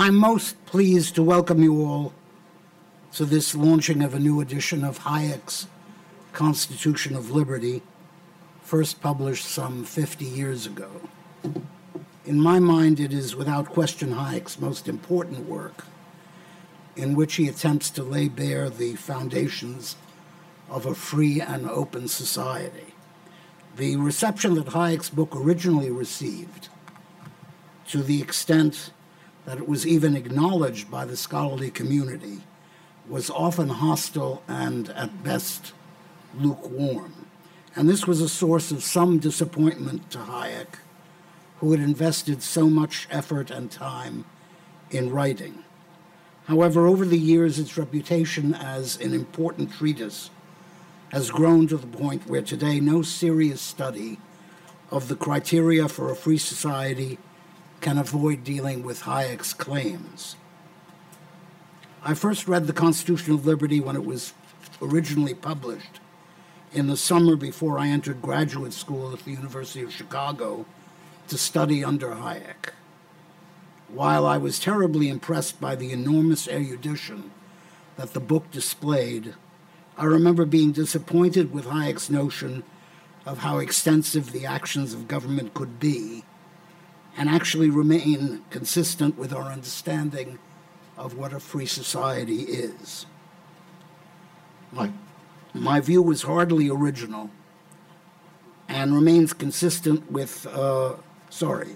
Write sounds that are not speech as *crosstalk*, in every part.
I'm most pleased to welcome you all to this launching of a new edition of Hayek's Constitution of Liberty, first published some 50 years ago. In my mind, it is without question Hayek's most important work, in which he attempts to lay bare the foundations of a free and open society. The reception that Hayek's book originally received, to the extent that it was even acknowledged by the scholarly community, was often hostile and at best lukewarm. And this was a source of some disappointment to Hayek, who had invested so much effort and time in writing. However, over the years, its reputation as an important treatise has grown to the point where today no serious study of the criteria for a free society can avoid dealing with Hayek's claims. I first read the Constitution of Liberty when it was originally published in the summer before I entered graduate school at the University of Chicago to study under Hayek. While I was terribly impressed by the enormous erudition that the book displayed, I remember being disappointed with Hayek's notion of how extensive the actions of government could be and actually remain consistent with our understanding of what a free society is. My, my view was hardly original and remains consistent with, uh, sorry,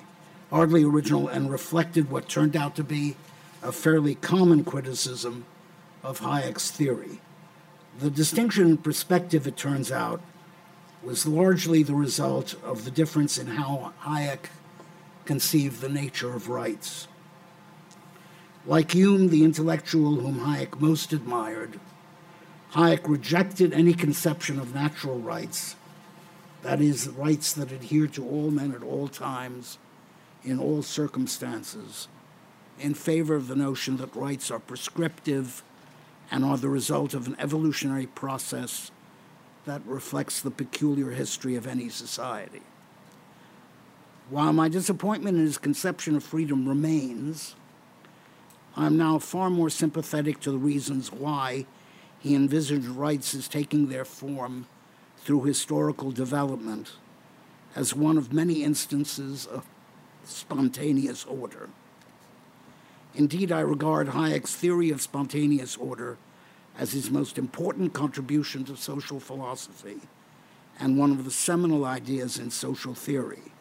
hardly original and reflected what turned out to be a fairly common criticism of Hayek's theory. The distinction in perspective, it turns out, was largely the result of the difference in how Hayek conceived the nature of rights. Like Hume, the intellectual whom Hayek most admired, Hayek rejected any conception of natural rights, that is, rights that adhere to all men at all times, in all circumstances, in favor of the notion that rights are prescriptive and are the result of an evolutionary process that reflects the peculiar history of any society. While my disappointment in his conception of freedom remains, I'm now far more sympathetic to the reasons why he envisaged rights as taking their form through historical development as one of many instances of spontaneous order. Indeed, I regard Hayek's theory of spontaneous order as his most important contribution to social philosophy and one of the seminal ideas in social theory.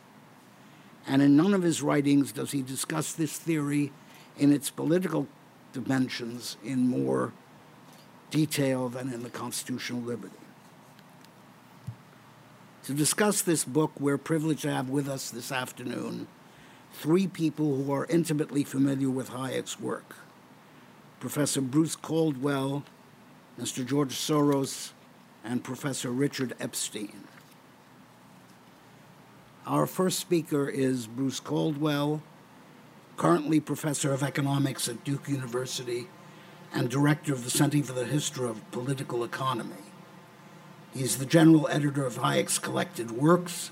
And in none of his writings does he discuss this theory in its political dimensions in more detail than in the Constitution of Liberty. To discuss this book, we're privileged to have with us this afternoon three people who are intimately familiar with Hayek's work Professor Bruce Caldwell, Mr. George Soros, and Professor Richard Epstein. Our first speaker is Bruce Caldwell, currently professor of economics at Duke University and director of the Center for the History of Political Economy. He's the general editor of Hayek's collected works,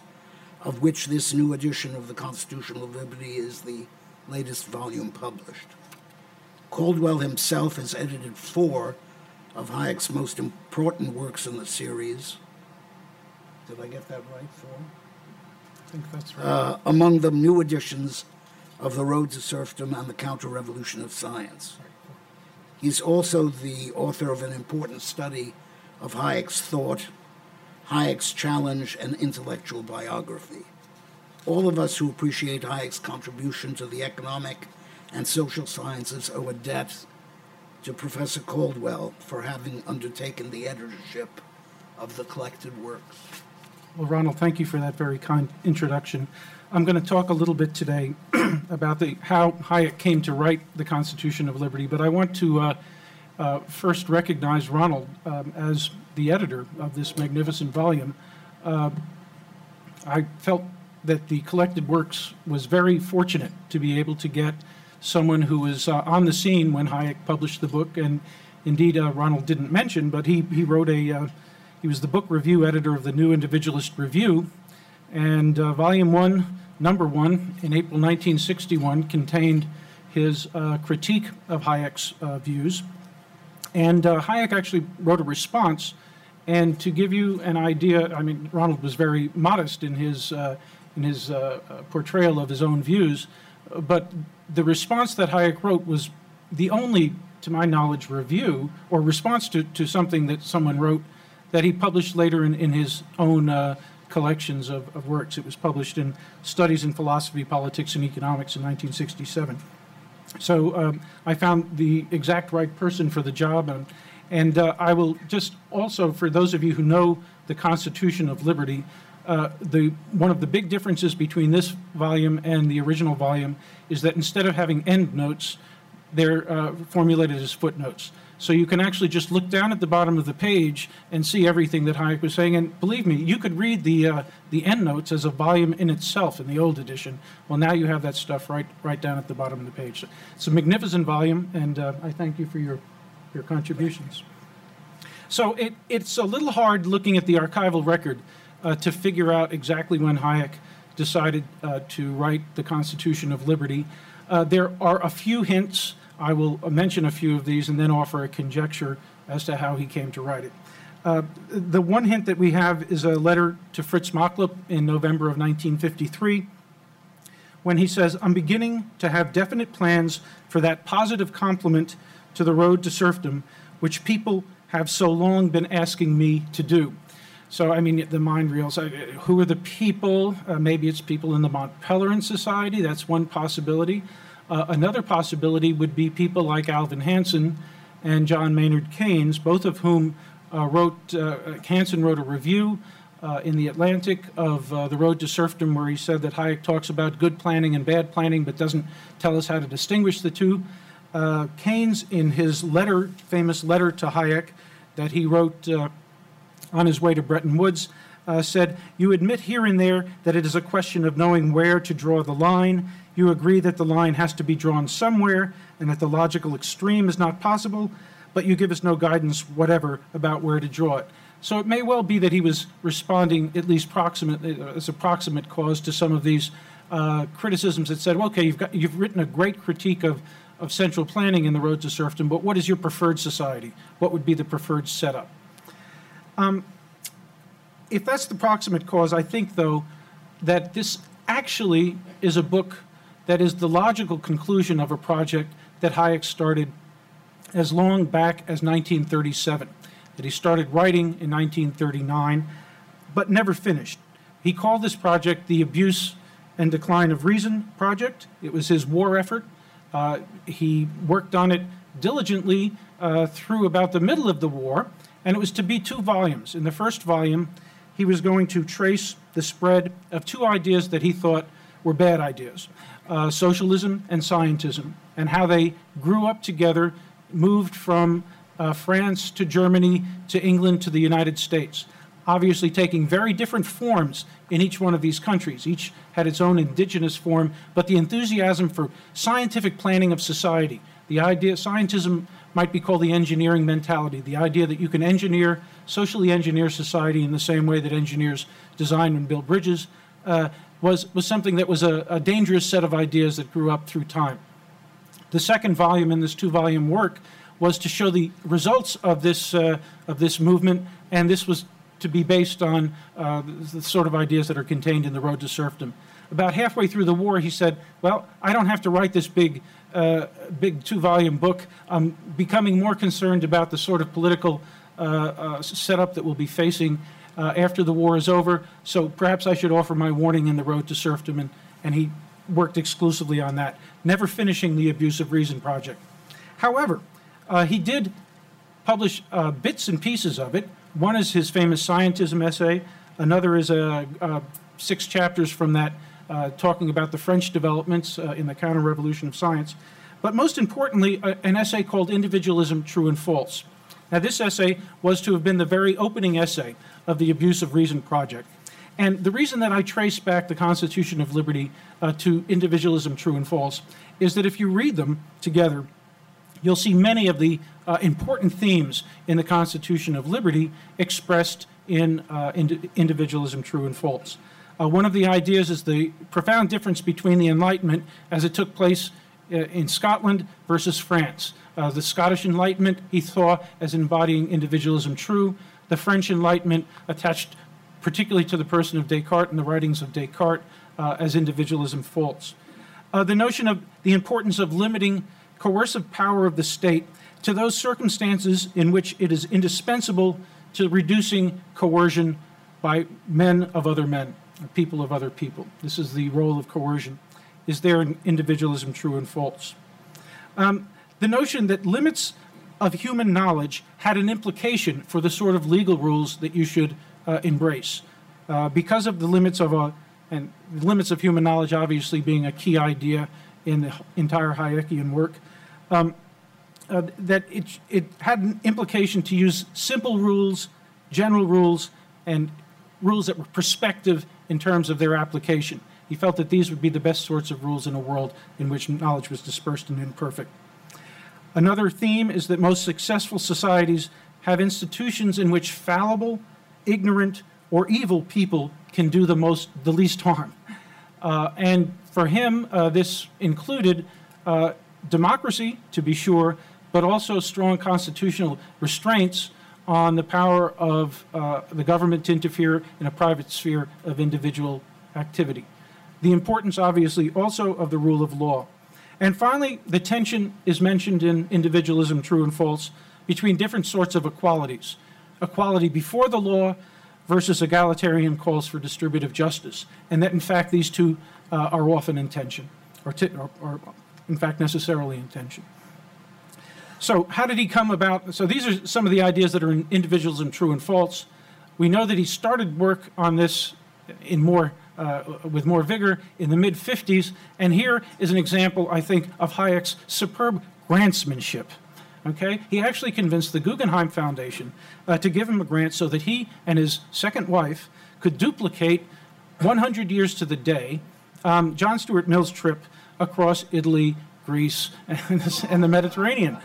of which this new edition of the Constitution of Liberty is the latest volume published. Caldwell himself has edited four of Hayek's most important works in the series. Did I get that right, four? Think that's right. uh, among them new editions of The Road to Serfdom and The Counter Revolution of Science. He's also the author of an important study of Hayek's thought, Hayek's challenge, and intellectual biography. All of us who appreciate Hayek's contribution to the economic and social sciences owe a debt to Professor Caldwell for having undertaken the editorship of the collected works. Well, Ronald, thank you for that very kind introduction. I'm going to talk a little bit today *clears throat* about the, how Hayek came to write the Constitution of Liberty, but I want to uh, uh, first recognize Ronald um, as the editor of this magnificent volume. Uh, I felt that the collected works was very fortunate to be able to get someone who was uh, on the scene when Hayek published the book, and indeed uh, Ronald didn't mention, but he he wrote a uh, he was the book review editor of the New Individualist Review, and uh, Volume 1, Number 1, in April 1961, contained his uh, critique of Hayek's uh, views. And uh, Hayek actually wrote a response. And to give you an idea, I mean, Ronald was very modest in his, uh, in his portrayal of his own views, but the response that Hayek wrote was the only, to my knowledge, review or response to, to something that someone wrote that he published later in, in his own uh, collections of, of works. It was published in Studies in Philosophy, Politics, and Economics in 1967. So um, I found the exact right person for the job, and, and uh, I will just also, for those of you who know the Constitution of Liberty, uh, the one of the big differences between this volume and the original volume is that instead of having endnotes, they're uh, formulated as footnotes. So you can actually just look down at the bottom of the page and see everything that Hayek was saying. And believe me, you could read the uh, the endnotes as a volume in itself in the old edition. Well, now you have that stuff right right down at the bottom of the page. It's a magnificent volume, and uh, I thank you for your your contributions. So it, it's a little hard looking at the archival record uh, to figure out exactly when Hayek decided uh, to write the Constitution of Liberty. Uh, there are a few hints. I will mention a few of these and then offer a conjecture as to how he came to write it. Uh, the one hint that we have is a letter to Fritz Machlup in November of 1953 when he says, I'm beginning to have definite plans for that positive complement to the road to serfdom, which people have so long been asking me to do. So, I mean, the mind reels. Who are the people? Uh, maybe it's people in the Mont Pelerin Society. That's one possibility. Uh, another possibility would be people like Alvin Hansen and John Maynard Keynes, both of whom uh, wrote, uh, Hansen wrote a review uh, in the Atlantic of The Road to Serfdom, where he said that Hayek talks about good planning and bad planning, but doesn't tell us how to distinguish the two. Keynes, in his letter, famous letter to Hayek that he wrote on his way to Bretton Woods, uh, said, You admit here and there that it is a question of knowing where to draw the line. You agree that the line has to be drawn somewhere and that the logical extreme is not possible, but you give us no guidance whatever about where to draw it. So it may well be that he was responding, at least proximate, uh, as a proximate cause, to some of these uh, criticisms that said, well, okay, you've, got, you've written a great critique of, of central planning in The Road to Serfdom, but what is your preferred society? What would be the preferred setup? Um, if that's the proximate cause, I think, though, that this actually is a book that is the logical conclusion of a project that Hayek started as long back as 1937, that he started writing in 1939, but never finished. He called this project the Abuse and Decline of Reason Project. It was his war effort. Uh, he worked on it diligently uh, through about the middle of the war, and it was to be two volumes. In the first volume, he was going to trace the spread of two ideas that he thought were bad ideas uh, socialism and scientism, and how they grew up together, moved from uh, France to Germany to England to the United States. Obviously, taking very different forms in each one of these countries. Each had its own indigenous form, but the enthusiasm for scientific planning of society, the idea, scientism might be called the engineering mentality, the idea that you can engineer, socially engineer society in the same way that engineers design and build bridges, uh, was, was something that was a, a dangerous set of ideas that grew up through time. The second volume in this two volume work was to show the results of this, uh, of this movement, and this was to be based on uh, the sort of ideas that are contained in The Road to Serfdom. About halfway through the war, he said, Well, I don't have to write this big uh, big two volume book, I'm becoming more concerned about the sort of political uh, uh, setup that we'll be facing uh, after the war is over. So perhaps I should offer my warning in the road to serfdom. And, and he worked exclusively on that, never finishing the Abuse of Reason project. However, uh, he did publish uh, bits and pieces of it. One is his famous scientism essay, another is a, six chapters from that uh, talking about the French developments uh, in the counter revolution of science, but most importantly, uh, an essay called Individualism True and False. Now, this essay was to have been the very opening essay of the Abuse of Reason project. And the reason that I trace back the Constitution of Liberty uh, to Individualism True and False is that if you read them together, you'll see many of the uh, important themes in the Constitution of Liberty expressed in uh, ind- Individualism True and False. Uh, one of the ideas is the profound difference between the Enlightenment as it took place uh, in Scotland versus France. Uh, the Scottish Enlightenment he saw as embodying individualism true. The French Enlightenment attached particularly to the person of Descartes and the writings of Descartes uh, as individualism false. Uh, the notion of the importance of limiting coercive power of the state to those circumstances in which it is indispensable to reducing coercion by men of other men, people of other people. This is the role of coercion. Is there an individualism true and false? Um, the notion that limits of human knowledge had an implication for the sort of legal rules that you should uh, embrace. Uh, because of the limits of a, and the limits of human knowledge obviously being a key idea in the entire Hayekian work, um, uh, that it, it had an implication to use simple rules, general rules, and rules that were prospective in terms of their application. He felt that these would be the best sorts of rules in a world in which knowledge was dispersed and imperfect. Another theme is that most successful societies have institutions in which fallible, ignorant, or evil people can do the most, the least harm. Uh, and for him, uh, this included uh, democracy, to be sure, but also strong constitutional restraints on the power of uh, the government to interfere in a private sphere of individual activity. The importance, obviously, also of the rule of law. And finally, the tension is mentioned in Individualism, True and False, between different sorts of equalities. Equality before the law versus egalitarian calls for distributive justice, and that in fact these two uh, are often in tension, or, or, or in fact necessarily in tension. So, how did he come about? So, these are some of the ideas that are in individualism, true and false. We know that he started work on this in more, uh, with more vigor in the mid 50s, and here is an example, I think, of Hayek's superb grantsmanship. Okay, he actually convinced the Guggenheim Foundation uh, to give him a grant so that he and his second wife could duplicate 100 years to the day um, John Stuart Mill's trip across Italy, Greece, *laughs* and the Mediterranean.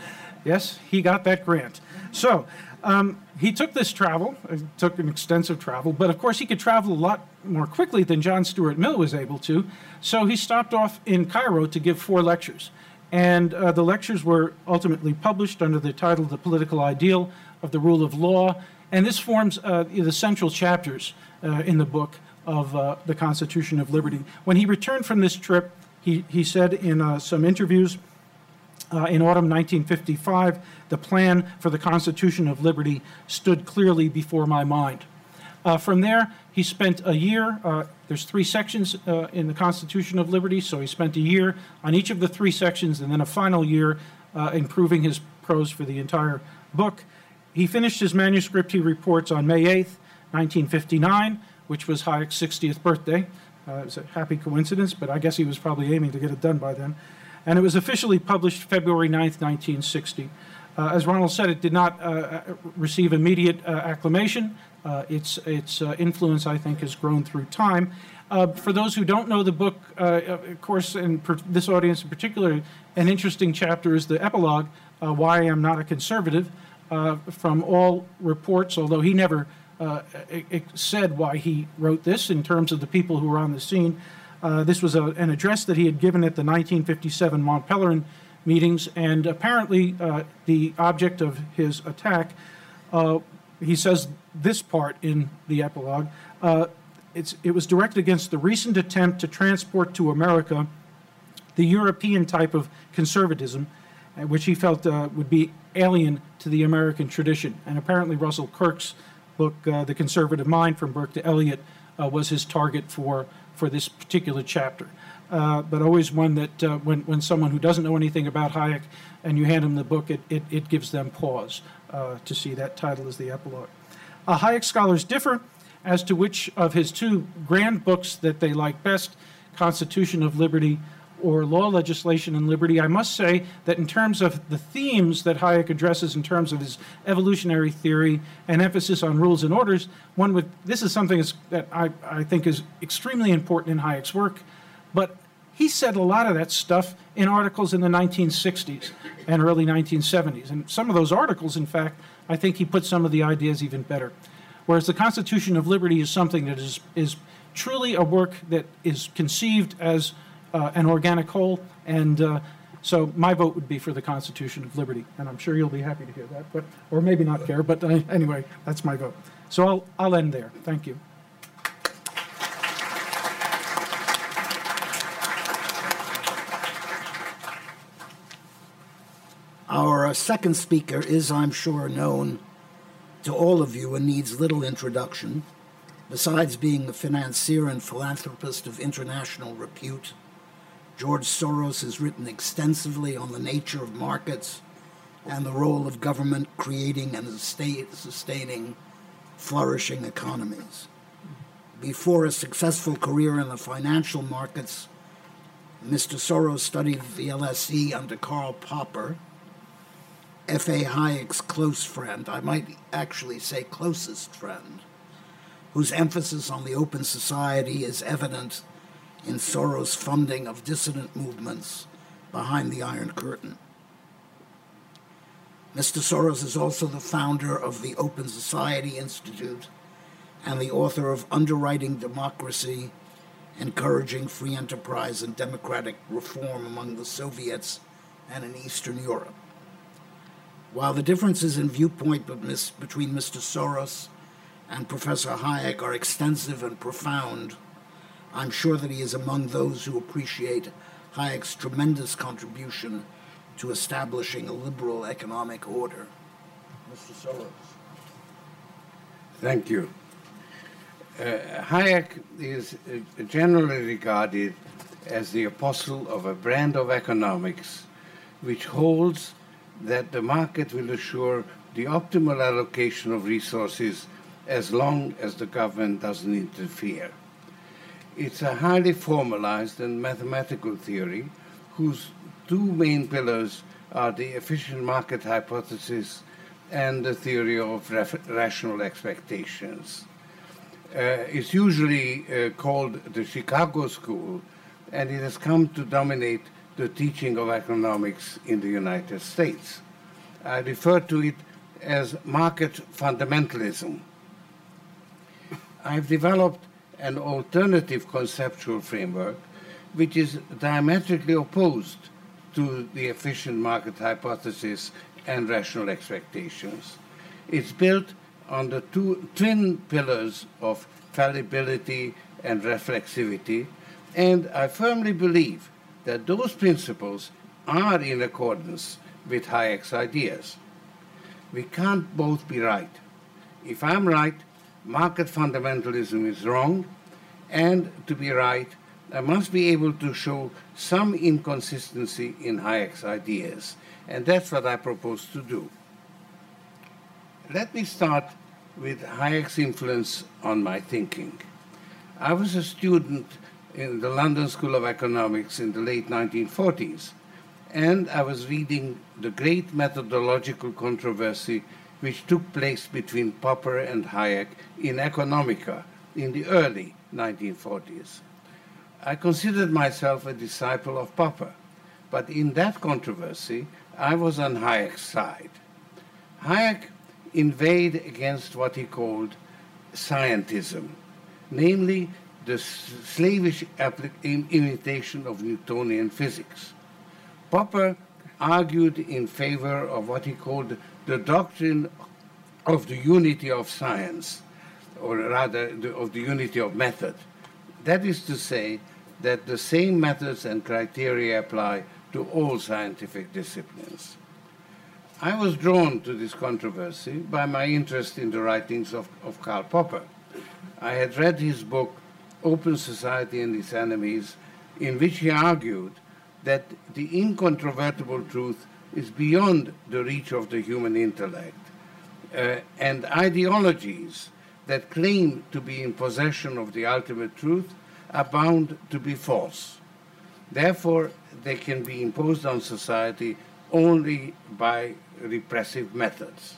Yes, he got that grant. So um, he took this travel, uh, took an extensive travel, but of course he could travel a lot more quickly than John Stuart Mill was able to. So he stopped off in Cairo to give four lectures. And uh, the lectures were ultimately published under the title The Political Ideal of the Rule of Law. And this forms uh, the central chapters uh, in the book of uh, the Constitution of Liberty. When he returned from this trip, he, he said in uh, some interviews, uh, in autumn 1955, the plan for the Constitution of Liberty stood clearly before my mind. Uh, from there, he spent a year. Uh, there's three sections uh, in the Constitution of Liberty, so he spent a year on each of the three sections and then a final year uh, improving his prose for the entire book. He finished his manuscript, he reports, on May 8th, 1959, which was Hayek's 60th birthday. Uh, was a happy coincidence, but I guess he was probably aiming to get it done by then and it was officially published February 9th, 1960. Uh, as Ronald said, it did not uh, uh receive immediate uh, acclamation. Uh, its its uh, influence, I think, has grown through time. for those who don't know the book, of course, and this audience in particular, an interesting chapter is the epilogue, Why I Am Not a Conservative. from all reports, although he never said why he wrote this in terms of the people who were on the scene, uh, this was a, an address that he had given at the 1957 Mont Pelerin meetings, and apparently uh, the object of his attack, uh, he says this part in the epilogue, uh, it was directed against the recent attempt to transport to America the European type of conservatism, uh, which he felt would be alien to the American tradition. And apparently, Russell Kirk's book, The Conservative Mind from Burke to Eliot, was his target for for this particular chapter. Uh, but always one that uh, when, when someone who doesn't know anything about Hayek and you hand them the book, it, it, it gives them pause uh, to see that title as the epilogue. Uh, Hayek scholars differ as to which of his two grand books that they like best Constitution of Liberty or law, legislation, and liberty. I must say that in terms of the themes that Hayek addresses in terms of his evolutionary theory and emphasis on rules and orders, one would this is something that I, I think is extremely important in Hayek's work, but he said a lot of that stuff in articles in the 1960s and early 1970s. And some of those articles, in fact, I think he put some of the ideas even better. Whereas the Constitution of Liberty is something that is, is truly a work that is conceived as an organic whole and uh, So my vote would be for the Constitution of Liberty, and I'm sure you'll be happy to hear that, but, or maybe not care, but uh, anyway, that's my vote. So I'll, I'll end there. Thank you. Our uh, second speaker is, I'm sure, known to all of you and needs little introduction. Besides being a financier and philanthropist of international repute, George Soros has written extensively on the nature of markets and the role of government creating and sustaining flourishing economies. Before a successful career in the financial markets, Mr. Soros studied the LSE under Karl Popper, F.A. Hayek's close friend, I might actually say closest friend, whose emphasis on the open society is evident in Soros' funding of dissident movements behind the Iron Curtain. Mr. Soros is also the founder of the Open Society Institute and the author of Underwriting Democracy, Encouraging Free Enterprise and Democratic Reform Among the Soviets and in Eastern Europe. While the differences in viewpoint between Mr. Soros and Professor Hayek are extensive and profound, I'm sure that he is among those who appreciate Hayek's tremendous contribution to establishing a liberal economic order. Mr. Soros. Thank you. Uh, Hayek is uh, generally regarded as the apostle of a brand of economics which holds that the market will assure the optimal allocation of resources as long as the government doesn't interfere. It's a highly formalized and mathematical theory whose two main pillars are the efficient market hypothesis and the theory of rational expectations. Uh, it's usually uh, called the Chicago School, and it has come to dominate the teaching of economics in the United States. I refer to it as market fundamentalism. I've developed an alternative conceptual framework which is diametrically opposed to the efficient market hypothesis and rational expectations. It's built on the two twin pillars of fallibility and reflexivity, and I firmly believe that those principles are in accordance with Hayek's ideas. We can't both be right. If I'm right, market fundamentalism is wrong, and to be right, I must be able to show some inconsistency in Hayek's ideas, and that's what I propose to do. Let me start with Hayek's influence on my thinking. I was a student in the London School of Economics in the late 1940s, and I was reading the great methodological controversy which took place between Popper and Hayek in Economica in the early 1940s. I considered myself a disciple of Popper, but in that controversy, I was on Hayek's side. Hayek inveighed against what he called scientism, namely the slavish imitation of Newtonian physics. Popper argued in favor of what he called the doctrine of the unity of science, or rather the, of the unity of method. That is to say, that the same methods and criteria apply to all scientific disciplines. I was drawn to this controversy by my interest in the writings of, of Karl Popper. I had read his book, Open Society and Its Enemies, in which he argued that the incontrovertible truth is beyond the reach of the human intellect, uh, and ideologies that claim to be in possession of the ultimate truth are bound to be false. Therefore, they can be imposed on society only by repressive methods.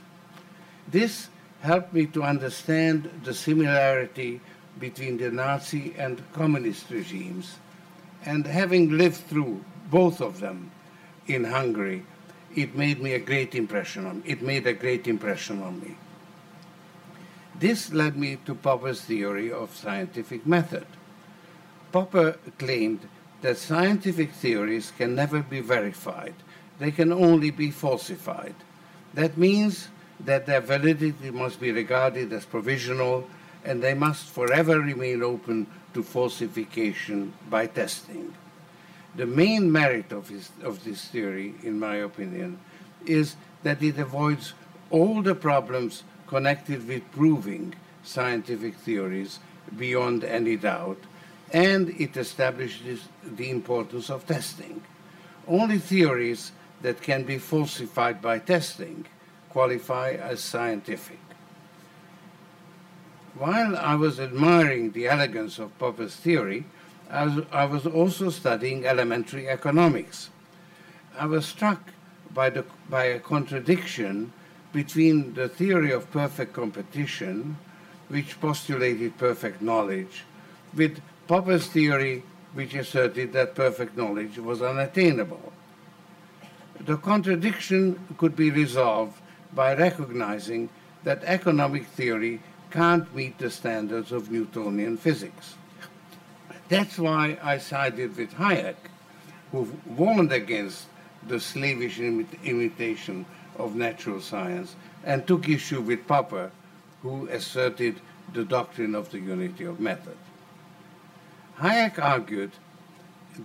This helped me to understand the similarity between the Nazi and communist regimes, and having lived through both of them in Hungary, it made me a great impression on it made a great impression on me. This led me to Popper's theory of scientific method. Popper claimed that scientific theories can never be verified. They can only be falsified. That means that their validity must be regarded as provisional and they must forever remain open to falsification by testing. The main merit of, his, of this theory, in my opinion, is that it avoids all the problems connected with proving scientific theories beyond any doubt, and it establishes the importance of testing. Only theories that can be falsified by testing qualify as scientific. While I was admiring the elegance of Popper's theory, I was, I was also studying elementary economics. I was struck by, the, by a contradiction between the theory of perfect competition, which postulated perfect knowledge, with Popper's theory, which asserted that perfect knowledge was unattainable. The contradiction could be resolved by recognizing that economic theory can't meet the standards of Newtonian physics. That's why I sided with Hayek, who warned against the slavish imitation of natural science and took issue with Popper, who asserted the doctrine of the unity of method. Hayek argued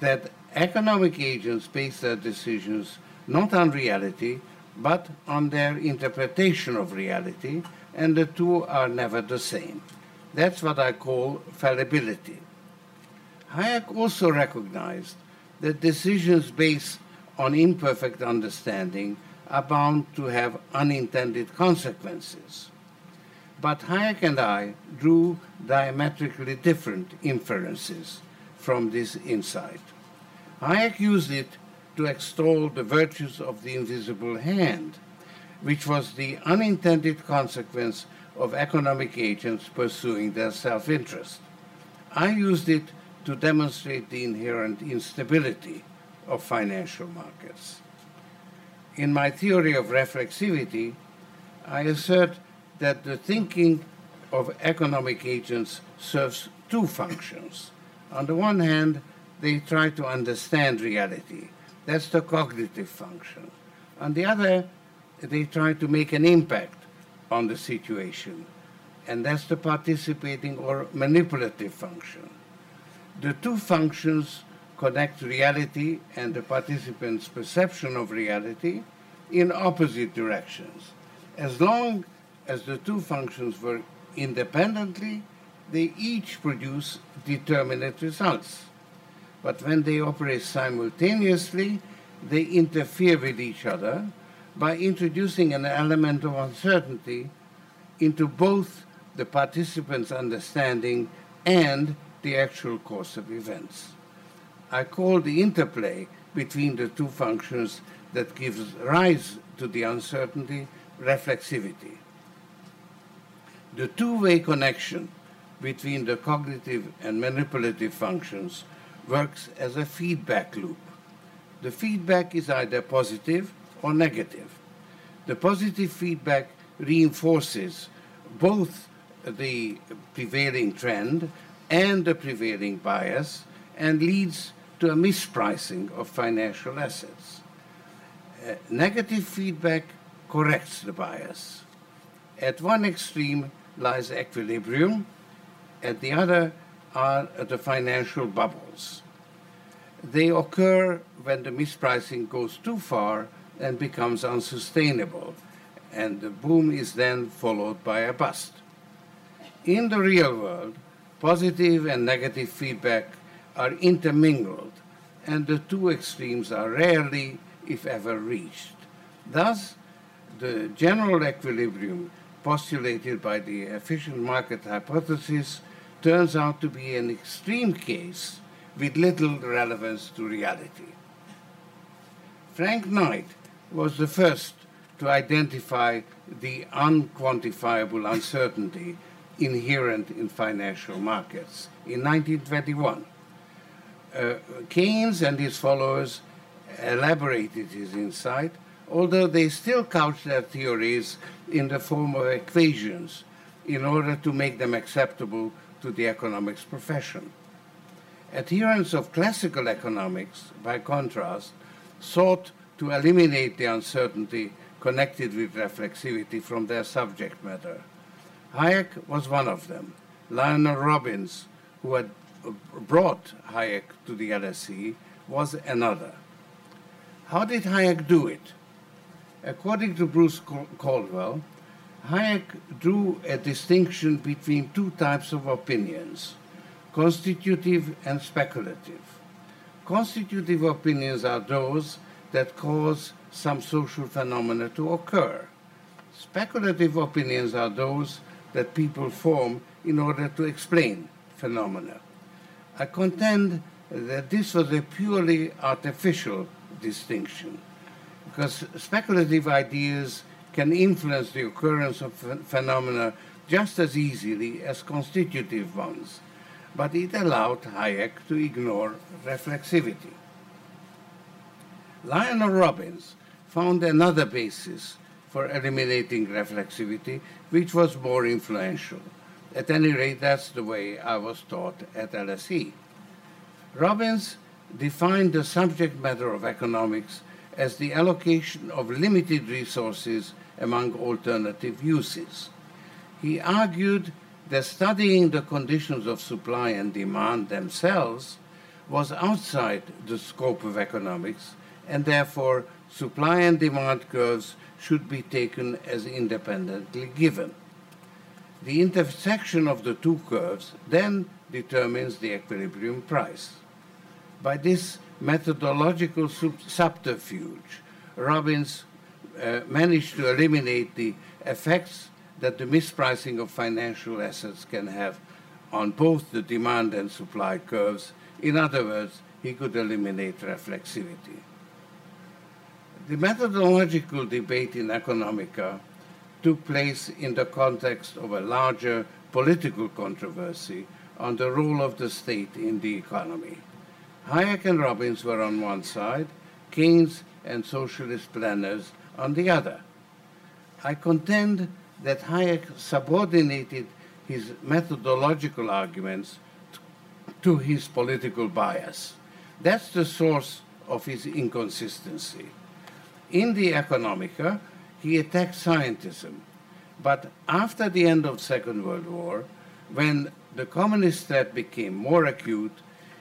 that economic agents base their decisions not on reality, but on their interpretation of reality, and the two are never the same. That's what I call fallibility. Hayek also recognized that decisions based on imperfect understanding are bound to have unintended consequences. But Hayek and I drew diametrically different inferences from this insight. Hayek used it to extol the virtues of the invisible hand, which was the unintended consequence of economic agents pursuing their self interest. I used it to demonstrate the inherent instability of financial markets. In my theory of reflexivity, I assert that the thinking of economic agents serves two functions. On the one hand, they try to understand reality. That's the cognitive function. On the other, they try to make an impact on the situation. And that's the participating or manipulative function. The two functions connect reality and the participant's perception of reality in opposite directions. As long as the two functions work independently, they each produce determinate results. But when they operate simultaneously, they interfere with each other by introducing an element of uncertainty into both the participant's understanding and the actual course of events. I call the interplay between the two functions that gives rise to the uncertainty reflexivity. The two-way connection between the cognitive and manipulative functions works as a feedback loop. The feedback is either positive or negative. The positive feedback reinforces both the prevailing trend and the prevailing bias and leads to a mispricing of financial assets. Uh, negative feedback corrects the bias. At one extreme lies equilibrium, at the other are the financial bubbles. They occur when the mispricing goes too far and becomes unsustainable, and the boom is then followed by a bust. In the real world, positive and negative feedback are intermingled, and the two extremes are rarely, if ever, reached. Thus, the general equilibrium postulated by the efficient market hypothesis turns out to be an extreme case with little relevance to reality. Frank Knight was the first to identify the unquantifiable uncertainty inherent in financial markets in 1921. Uh, Keynes and his followers elaborated his insight, although they still couched their theories in the form of equations in order to make them acceptable to the economics profession. Adherents of classical economics, by contrast, sought to eliminate the uncertainty connected with reflexivity from their subject matter. Hayek was one of them. Lionel Robbins, who had brought Hayek to the LSE, was another. How did Hayek do it? According to Bruce Caldwell, Hayek drew a distinction between two types of opinions constitutive and speculative. Constitutive opinions are those that cause some social phenomena to occur. Speculative opinions are those that people form in order to explain phenomena. I contend that this was a purely artificial distinction because speculative ideas can influence the occurrence of phenomena just as easily as constitutive ones, but it allowed Hayek to ignore reflexivity. Lionel Robbins found another basis for eliminating reflexivity, which was more influential. At any rate, that's the way I was taught at LSE. Robbins defined the subject matter of economics as the allocation of limited resources among alternative uses. He argued that studying the conditions of supply and demand themselves was outside the scope of economics, and therefore supply and demand curves should be taken as independently given. The intersection of the two curves then determines the equilibrium price. By this methodological subterfuge, Robbins uh, managed to eliminate the effects that the mispricing of financial assets can have on both the demand and supply curves. In other words, he could eliminate reflexivity. The methodological debate in Economica took place in the context of a larger political controversy on the role of the state in the economy. Hayek and Robbins were on one side, Keynes and socialist planners on the other. I contend that Hayek subordinated his methodological arguments to his political bias. That's the source of his inconsistency. In the Economica, he attacked scientism. But after the end of the Second World War, when the communist threat became more acute,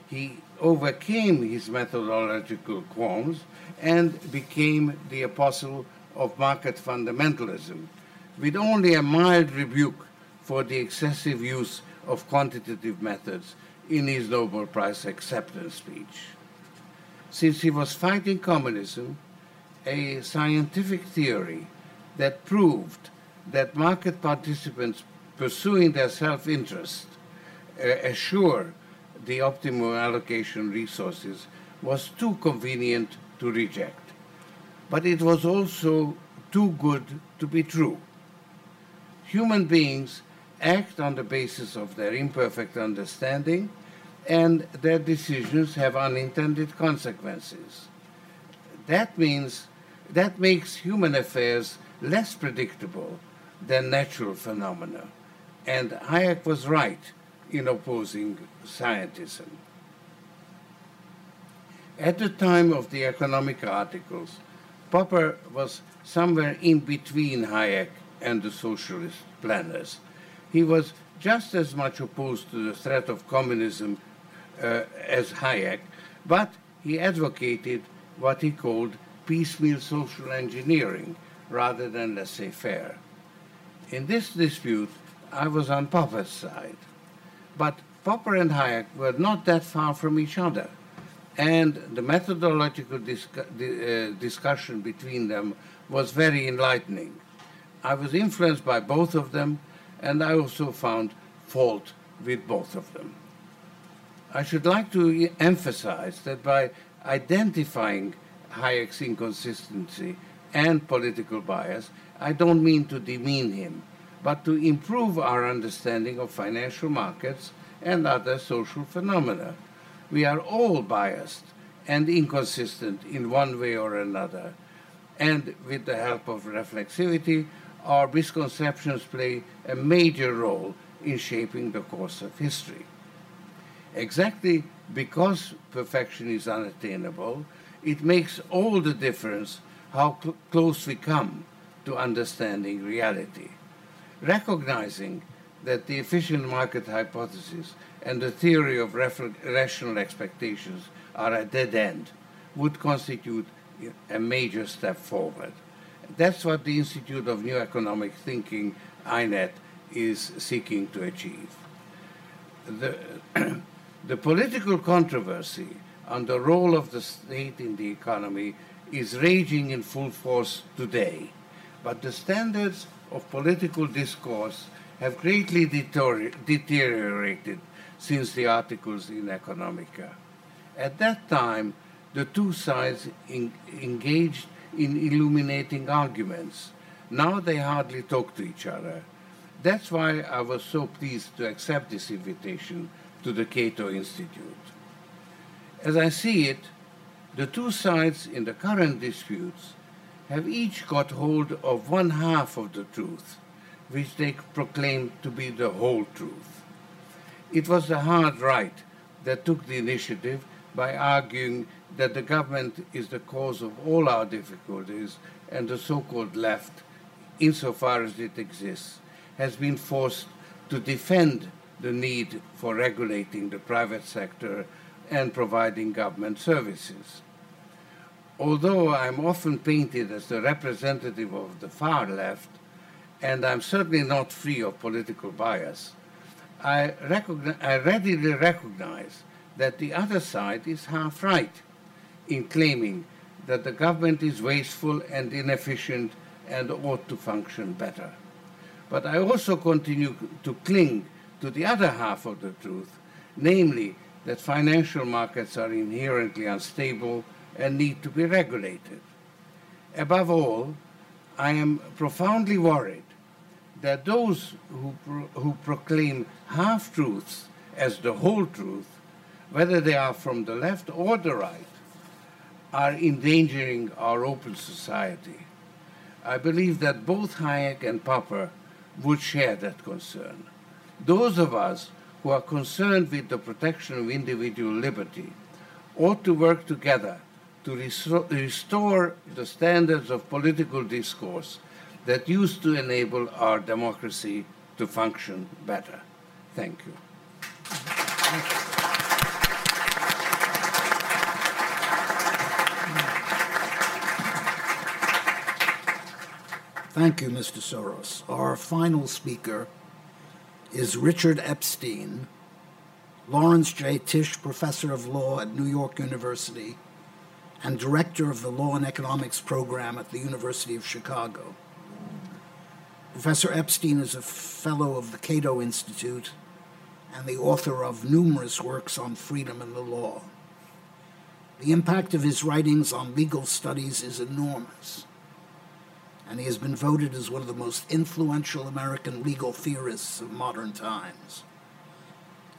he overcame his methodological qualms and became the apostle of market fundamentalism, with only a mild rebuke for the excessive use of quantitative methods in his Nobel Prize acceptance speech. Since he was fighting communism, a scientific theory that proved that market participants pursuing their self interest uh, assure the optimal allocation resources was too convenient to reject. But it was also too good to be true. Human beings act on the basis of their imperfect understanding, and their decisions have unintended consequences. That means that makes human affairs less predictable than natural phenomena. And Hayek was right in opposing scientism. At the time of the Economica articles, Popper was somewhere in between Hayek and the socialist planners. He was just as much opposed to the threat of communism uh, as Hayek, but he advocated what he called piecemeal social engineering rather than laissez faire. In this dispute, I was on Popper's side. But Popper and Hayek were not that far from each other. And the methodological uh, discussion between them was very enlightening. I was influenced by both of them, and I also found fault with both of them. I should like to emphasize that by identifying Hayek's inconsistency and political bias, I don't mean to demean him but to improve our understanding of financial markets and other social phenomena. We are all biased and inconsistent in one way or another, and with the help of reflexivity, our misconceptions play a major role in shaping the course of history. Exactly because perfection is unattainable, it makes all the difference how cl- close we come to understanding reality. Recognizing that the efficient market hypothesis and the theory of rational expectations are a dead end would constitute a major step forward. That's what the Institute of New Economic Thinking, INET, is seeking to achieve. The, *clears throat* the political controversy on the role of the state in the economy is raging in full force today, but the standards of political discourse have greatly deteriorated since the articles in Economica. At that time, the two sides in, engaged in illuminating arguments. Now they hardly talk to each other. That's why I was so pleased to accept this invitation to the Cato Institute. As I see it, the two sides in the current disputes have each got hold of one half of the truth, which they proclaim to be the whole truth. It was the hard right that took the initiative by arguing that the government is the cause of all our difficulties and the so called left, insofar as it exists, has been forced to defend the need for regulating the private sector and providing government services. Although I'm often painted as the representative of the far left, and I'm certainly not free of political bias, I, I readily recognize that the other side is half right in claiming that the government is wasteful and inefficient and ought to function better. But I also continue to cling to the other half of the truth, namely that financial markets are inherently unstable and need to be regulated. Above all, I am profoundly worried that those who, pro- who proclaim half truths as the whole truth, whether they are from the left or the right, are endangering our open society. I believe that both Hayek and Popper would share that concern. Those of us who are concerned with the protection of individual liberty ought to work together to restore the standards of political discourse that used to enable our democracy to function better. Thank you. Thank you, Mr. Soros. Our final speaker is Richard Epstein, Laurence J. Tisch Professor of Law at New York University and Director of the Law and Economics Program at the University of Chicago. Professor Epstein is a fellow of the Cato Institute and the author of numerous works on freedom and the law. The impact of his writings on legal studies is enormous, and he has been voted as one of the most influential American legal theorists of modern times.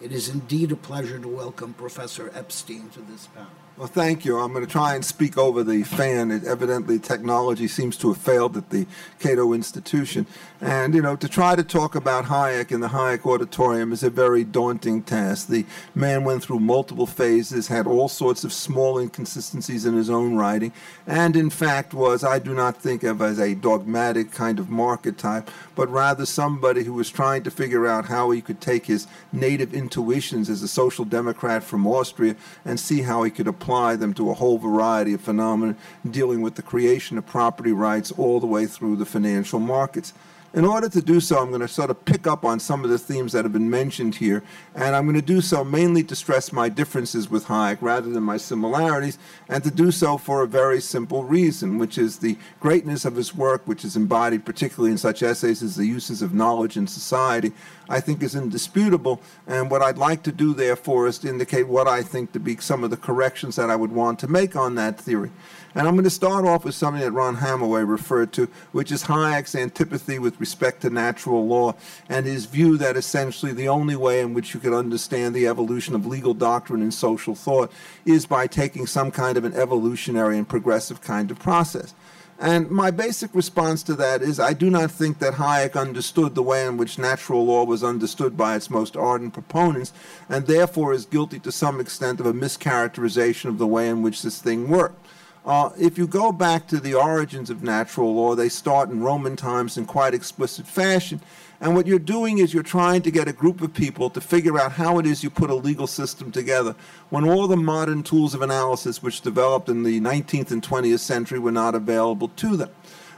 It is indeed a pleasure to welcome Professor Epstein to this panel. Well, thank you. I'm going to try and speak over the fan. It, evidently, technology seems to have failed at the Cato Institution. And, you know, to try to talk about Hayek in the Hayek Auditorium is a very daunting task. The man went through multiple phases, had all sorts of small inconsistencies in his own writing, and, in fact, was, I do not think of as a dogmatic kind of market type, but rather somebody who was trying to figure out how he could take his native intuitions as a social democrat from Austria and see how he could apply them to a whole variety of phenomena dealing with the creation of property rights all the way through the financial markets. In order to do so, I'm going to sort of pick up on some of the themes that have been mentioned here, and I'm going to do so mainly to stress my differences with Hayek rather than my similarities, and to do so for a very simple reason, which is the greatness of his work, which is embodied particularly in such essays as The Uses of Knowledge in Society, I think is indisputable. And what I'd like to do, therefore, is to indicate what I think to be some of the corrections that I would want to make on that theory. And I'm going to start off with something that Ron Hamowy referred to, which is Hayek's antipathy with respect to natural law and his view that essentially the only way in which you can understand the evolution of legal doctrine and social thought is by taking some kind of an evolutionary and progressive kind of process. And my basic response to that is I do not think that Hayek understood the way in which natural law was understood by its most ardent proponents, and therefore is guilty to some extent of a mischaracterization of the way in which this thing worked. Uh, if you go back to the origins of natural law, they start in Roman times in quite explicit fashion. And what you're doing is you're trying to get a group of people to figure out how it is you put a legal system together when all the modern tools of analysis which developed in the 19th and 20th century were not available to them.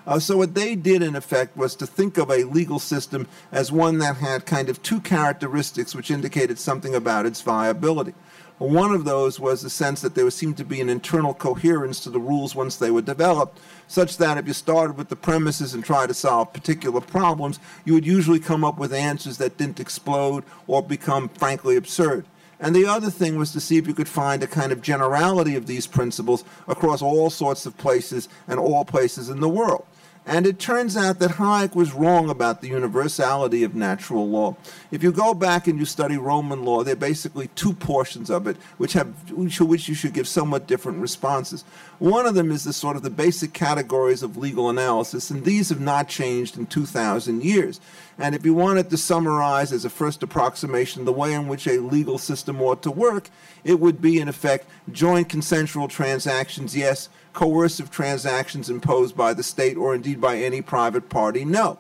Uh, so what they did, in effect, was to think of a legal system as one that had kind of two characteristics which indicated something about its viability. One of those was the sense that there seemed to be an internal coherence to the rules once they were developed, such that if you started with the premises and tried to solve particular problems, you would usually come up with answers that didn't explode or become frankly absurd. And the other thing was to see if you could find a kind of generality of these principles across all sorts of places and all places in the world. And it turns out that Hayek was wrong about the universality of natural law. If you go back and you study Roman law, there are basically two portions of it which have to which you should give somewhat different responses. One of them is the sort of the basic categories of legal analysis, and these have not changed in 2,000 years. And if you wanted to summarize as a first approximation the way in which a legal system ought to work, it would be, in effect, joint consensual transactions, yes, coercive transactions imposed by the state or indeed by any private party, no.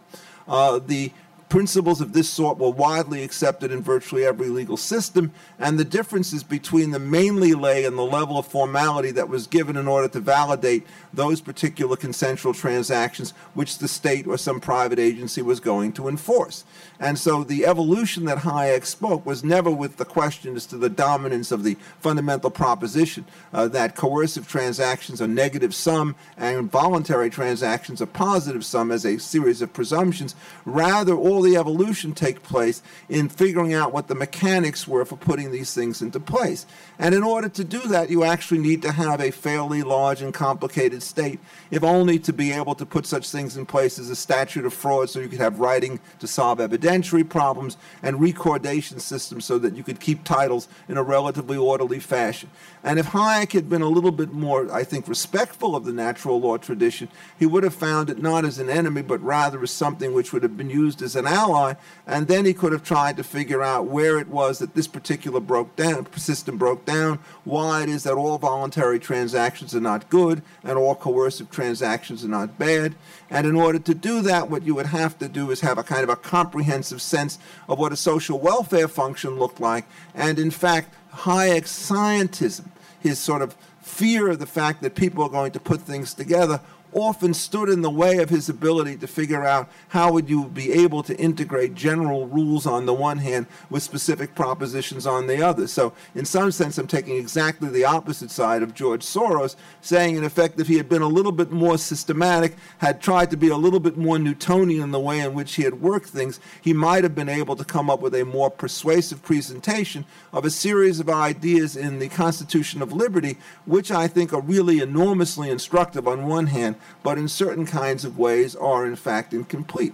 Uh, the Principles of this sort were widely accepted in virtually every legal system, and the differences between them mainly lay in the level of formality that was given in order to validate those particular consensual transactions which the state or some private agency was going to enforce. And so the evolution that Hayek spoke was never with the question as to the dominance of the fundamental proposition uh, that coercive transactions are negative sum and voluntary transactions are positive sum as a series of presumptions. Rather, all the evolution take place in figuring out what the mechanics were for putting these things into place. And in order to do that, you actually need to have a fairly large and complicated state, if only to be able to put such things in place as a statute of fraud so you could have writing to solve evidentiary problems and recordation systems so that you could keep titles in a relatively orderly fashion. And if Hayek had been a little bit more, I think, respectful of the natural law tradition, he would have found it not as an enemy, but rather as something which would have been used as an ally. And then he could have tried to figure out where it was that this particular broke down, system broke down, why it is that all voluntary transactions are not good and all coercive transactions are not bad. And in order to do that, what you would have to do is have a kind of a comprehensive sense of what a social welfare function looked like. And in fact, Hayek's scientism his sort of fear of the fact that people are going to put things together often stood in the way of his ability to figure out how would you be able to integrate general rules on the one hand with specific propositions on the other. So in some sense, I'm taking exactly the opposite side of George Soros, saying in effect if he had been a little bit more systematic, had tried to be a little bit more Newtonian in the way in which he had worked things, he might have been able to come up with a more persuasive presentation of a series of ideas in the Constitution of Liberty, which I think are really enormously instructive on one hand, but in certain kinds of ways are in fact incomplete.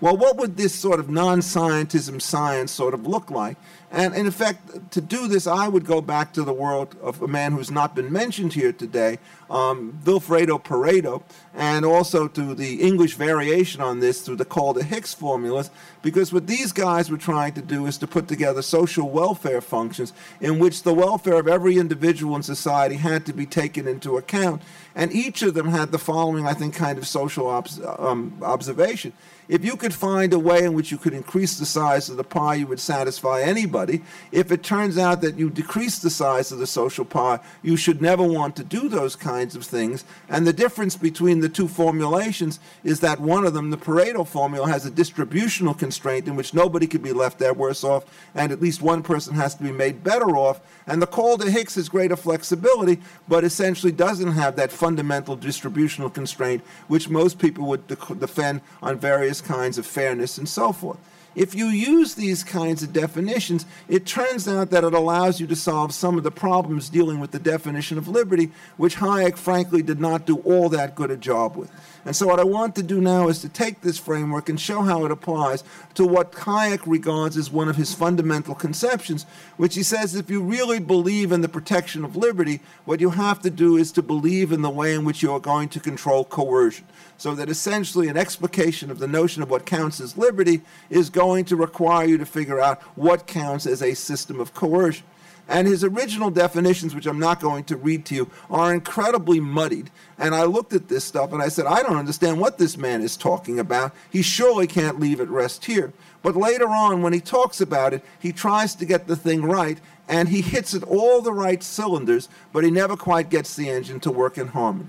Well, what would this sort of non scientism science sort of look like? And in effect, to do this, I would go back to the world of a man who's not been mentioned here today, um, Vilfredo Pareto, and also to the English variation on this through the Kaldor Hicks formulas, because what these guys were trying to do is to put together social welfare functions in which the welfare of every individual in society had to be taken into account. And each of them had the following, I think, kind of social obs- um, observation. If you could find a way in which you could increase the size of the pie, you would satisfy anybody. If it turns out that you decrease the size of the social pie, you should never want to do those kinds of things. And the difference between the two formulations is that one of them, the Pareto formula, has a distributional constraint in which nobody could be left there worse off, and at least one person has to be made better off. And the Kaldor Hicks has greater flexibility, but essentially doesn't have that fundamental distributional constraint, which most people would defend on various kinds of fairness and so forth. if you use these kinds of definitions, it turns out that it allows you to solve some of the problems dealing with the definition of liberty, which Hayek, frankly, did not do all that good a job with. And so, what I want to do now is to take this framework and show how it applies to what Hayek regards as one of his fundamental conceptions, which he says if you really believe in the protection of liberty, what you have to do is to believe in the way in which you are going to control coercion. So that essentially an explication of the notion of what counts as liberty is going to require you to figure out what counts as a system of coercion. And his original definitions, which I'm not going to read to you, are incredibly muddied. And I looked at this stuff and I said, I don't understand what this man is talking about. He surely can't leave it rest here. But later on, when he talks about it, he tries to get the thing right and he hits at all the right cylinders, but he never quite gets the engine to work in harmony.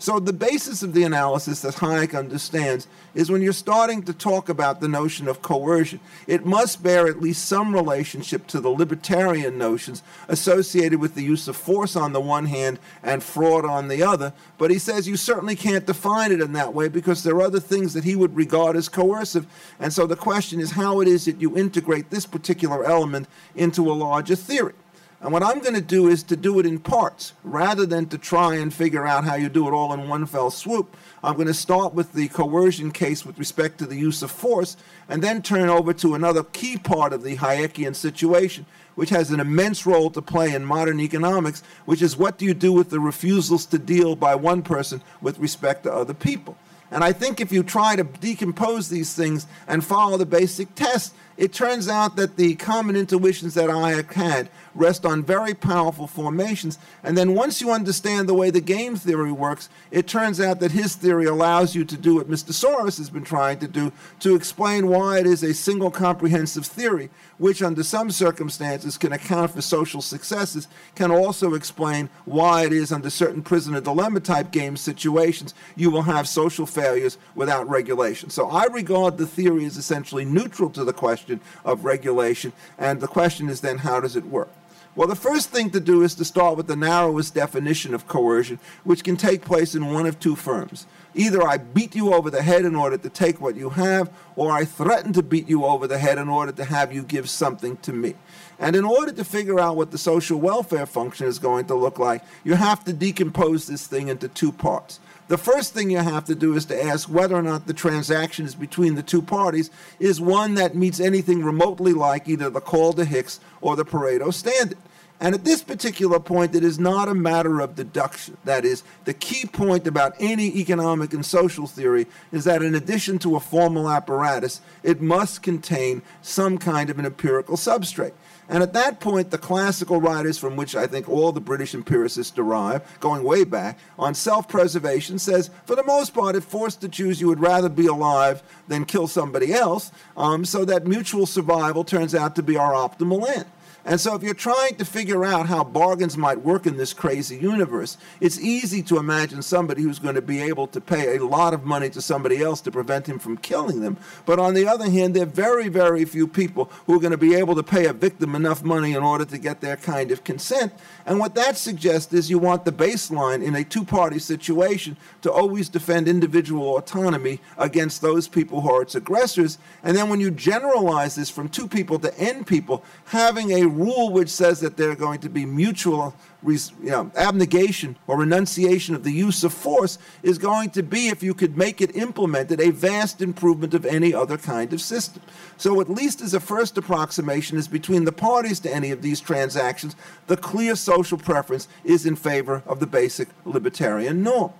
So the basis of the analysis that Hayek understands is when you're starting to talk about the notion of coercion, it must bear at least some relationship to the libertarian notions associated with the use of force on the one hand and fraud on the other. But he says you certainly can't define it in that way because there are other things that he would regard as coercive. And so the question is how it is that you integrate this particular element into a larger theory. And what I'm going to do is to do it in parts rather than to try and figure out how you do it all in one fell swoop. I'm going to start with the coercion case with respect to the use of force and then turn over to another key part of the Hayekian situation, which has an immense role to play in modern economics, which is what do you do with the refusals to deal by one person with respect to other people. And I think if you try to decompose these things and follow the basic test, it turns out that the common intuitions that I had rest on very powerful formations. And then once you understand the way the game theory works, it turns out that his theory allows you to do what Mr. Soros has been trying to do to explain why it is a single comprehensive theory, which under some circumstances can account for social successes, can also explain why it is under certain prisoner dilemma type game situations you will have social failures without regulation. So I regard the theory as essentially neutral to the question of regulation. And the question is then, how does it work? Well, the first thing to do is to start with the narrowest definition of coercion, which can take place in one of two forms. Either I beat you over the head in order to take what you have, or I threaten to beat you over the head in order to have you give something to me. And in order to figure out what the social welfare function is going to look like, you have to decompose this thing into two parts. The first thing you have to do is to ask whether or not the transaction is between the two parties is one that meets anything remotely like either the Kaldor-Hicks or the Pareto standard. And at this particular point, it is not a matter of deduction. That is, the key point about any economic and social theory is that in addition to a formal apparatus, it must contain some kind of an empirical substrate. And at that point, the classical writers from which I think all the British empiricists derive, going way back, on self preservation says, for the most part, if forced to choose, you would rather be alive than kill somebody else, um, so that mutual survival turns out to be our optimal end. And so, if you're trying to figure out how bargains might work in this crazy universe, it's easy to imagine somebody who's going to be able to pay a lot of money to somebody else to prevent him from killing them. But on the other hand, there are very, very few people who are going to be able to pay a victim enough money in order to get their kind of consent. And what that suggests is you want the baseline in a two party situation to always defend individual autonomy against those people who are its aggressors. And then when you generalize this from two people to n people, having a rule which says that there are going to be mutual you know, abnegation or renunciation of the use of force is going to be, if you could make it implemented, a vast improvement of any other kind of system. So, at least as a first approximation, is between the parties to any of these transactions, the clear social preference is in favor of the basic libertarian norm.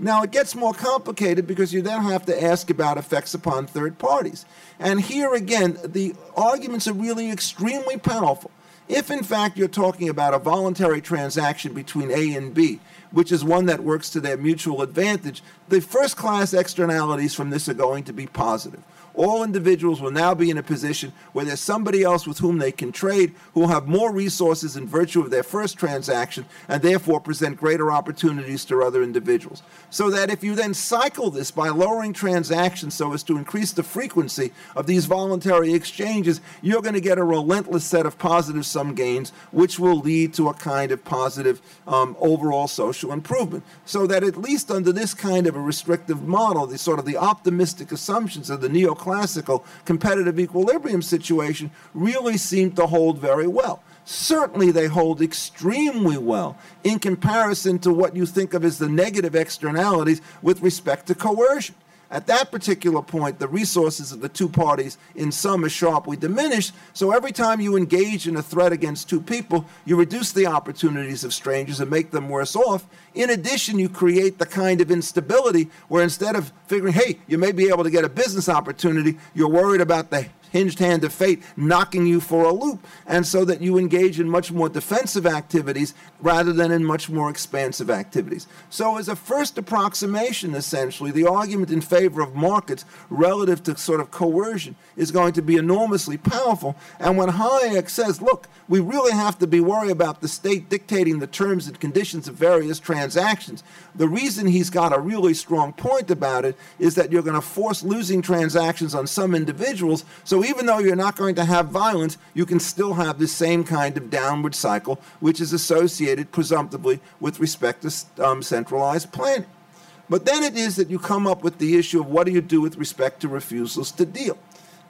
Now, it gets more complicated because you then have to ask about effects upon third parties. And here again, the arguments are really extremely powerful. If, in fact, you're talking about a voluntary transaction between A and B, which is one that works to their mutual advantage, the first class externalities from this are going to be positive all individuals will now be in a position where there's somebody else with whom they can trade who will have more resources in virtue of their first transaction and therefore present greater opportunities to other individuals. So that if you then cycle this by lowering transactions so as to increase the frequency of these voluntary exchanges, you're going to get a relentless set of positive sum gains, which will lead to a kind of positive um, overall social improvement. So that at least under this kind of a restrictive model, the sort of the optimistic assumptions of the neoclassical competitive equilibrium situation really seem to hold very well certainly they hold extremely well in comparison to what you think of as the negative externalities with respect to coercion. At that particular point, the resources of the two parties in sum are sharply diminished. So every time you engage in a threat against two people, you reduce the opportunities of strangers and make them worse off. In addition, you create the kind of instability where instead of figuring, hey, you may be able to get a business opportunity, you're worried about the hinged hand of fate knocking you for a loop, and so that you engage in much more defensive activities rather than in much more expansive activities. So, as a first approximation, essentially, the argument in favor of markets relative to sort of coercion is going to be enormously powerful. And when Hayek says, look, we really have to be worried about the state dictating the terms and conditions of various transactions, the reason he's got a really strong point about it is that you're going to force losing transactions on some individuals. So even though you're not going to have violence, you can still have the same kind of downward cycle, which is associated presumptively with respect to um, centralized planning. But then it is that you come up with the issue of what do you do with respect to refusals to deal.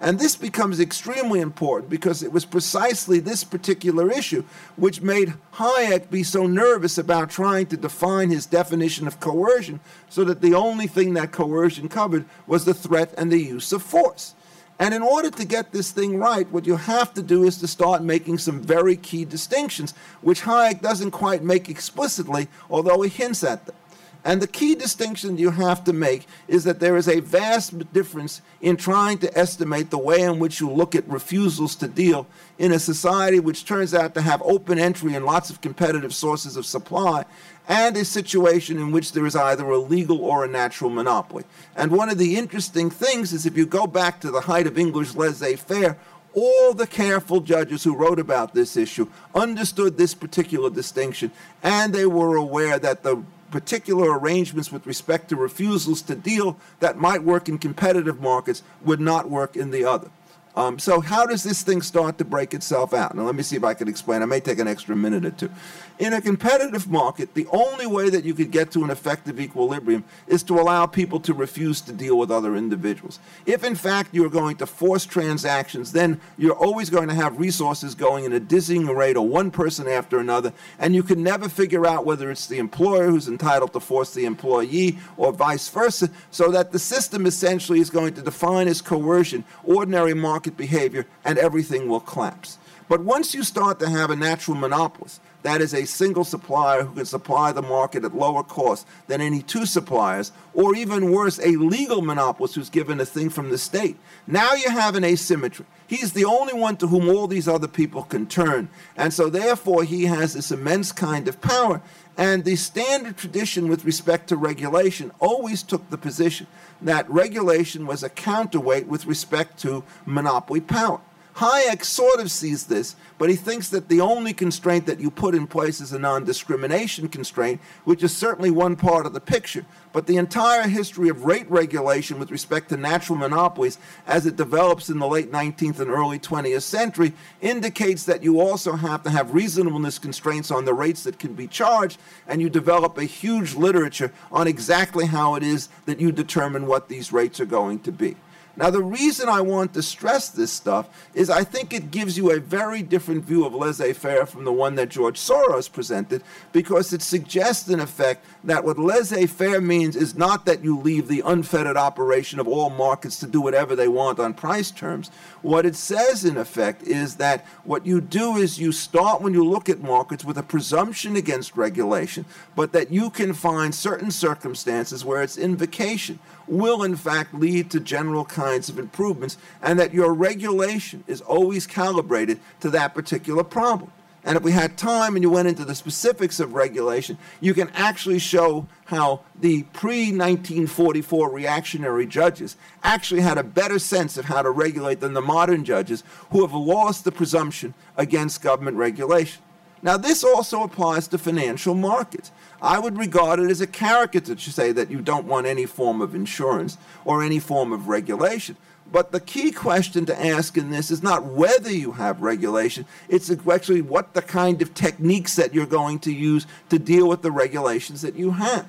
And this becomes extremely important because it was precisely this particular issue which made Hayek be so nervous about trying to define his definition of coercion so that the only thing that coercion covered was the threat and the use of force. And in order to get this thing right, what you have to do is to start making some very key distinctions, which Hayek doesn't quite make explicitly, although he hints at them. And the key distinction you have to make is that there is a vast difference in trying to estimate the way in which you look at refusals to deal in a society which turns out to have open entry and lots of competitive sources of supply, and a situation in which there is either a legal or a natural monopoly. And one of the interesting things is if you go back to the height of English laissez faire, all the careful judges who wrote about this issue understood this particular distinction, and they were aware that the particular arrangements with respect to refusals to deal that might work in competitive markets would not work in the other. Um, so how does this thing start to break itself out? Now let me see if I can explain. I may take an extra minute or two. In a competitive market, the only way that you could get to an effective equilibrium is to allow people to refuse to deal with other individuals. If in fact you're going to force transactions, then you're always going to have resources going in a dizzying rate of one person after another, and you can never figure out whether it's the employer who's entitled to force the employee or vice versa, so that the system essentially is going to define as coercion ordinary market behavior and everything will collapse. But once you start to have a natural monopolist, that is a single supplier who can supply the market at lower cost than any two suppliers, or even worse, a legal monopolist who's given a thing from the state. Now you have an asymmetry. He's the only one to whom all these other people can turn. And so, therefore, he has this immense kind of power. And the standard tradition with respect to regulation always took the position that regulation was a counterweight with respect to monopoly power. Hayek sort of sees this, but he thinks that the only constraint that you put in place is a non discrimination constraint, which is certainly one part of the picture. But the entire history of rate regulation with respect to natural monopolies as it develops in the late 19th and early 20th century indicates that you also have to have reasonableness constraints on the rates that can be charged, and you develop a huge literature on exactly how it is that you determine what these rates are going to be. Now, the reason I want to stress this stuff is I think it gives you a very different view of laissez faire from the one that George Soros presented, because it suggests, in effect, that what laissez faire means is not that you leave the unfettered operation of all markets to do whatever they want on price terms. What it says, in effect, is that what you do is you start when you look at markets with a presumption against regulation, but that you can find certain circumstances where its invocation will, in fact, lead to general kinds of improvements, and that your regulation is always calibrated to that particular problem. And if we had time and you went into the specifics of regulation, you can actually show how the pre 1944 reactionary judges actually had a better sense of how to regulate than the modern judges who have lost the presumption against government regulation. Now, this also applies to financial markets. I would regard it as a caricature to say that you don't want any form of insurance or any form of regulation. But the key question to ask in this is not whether you have regulation, it's actually what the kind of techniques that you're going to use to deal with the regulations that you have.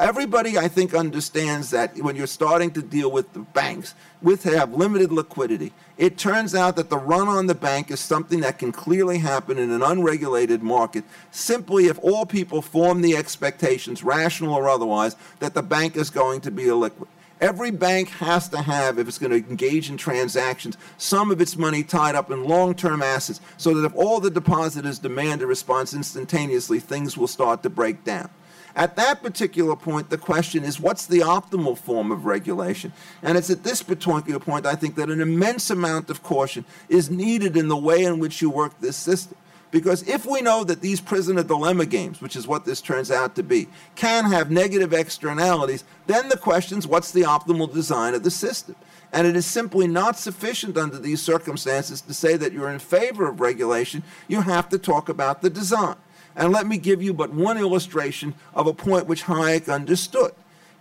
Everybody, I think, understands that when you're starting to deal with the banks, with have limited liquidity, it turns out that the run on the bank is something that can clearly happen in an unregulated market simply if all people form the expectations, rational or otherwise, that the bank is going to be illiquid. Every bank has to have, if it's going to engage in transactions, some of its money tied up in long term assets so that if all the depositors demand a response instantaneously, things will start to break down. At that particular point, the question is what's the optimal form of regulation? And it's at this particular point, I think, that an immense amount of caution is needed in the way in which you work this system. Because if we know that these prisoner dilemma games, which is what this turns out to be, can have negative externalities, then the question is what's the optimal design of the system? And it is simply not sufficient under these circumstances to say that you're in favor of regulation. You have to talk about the design. And let me give you but one illustration of a point which Hayek understood.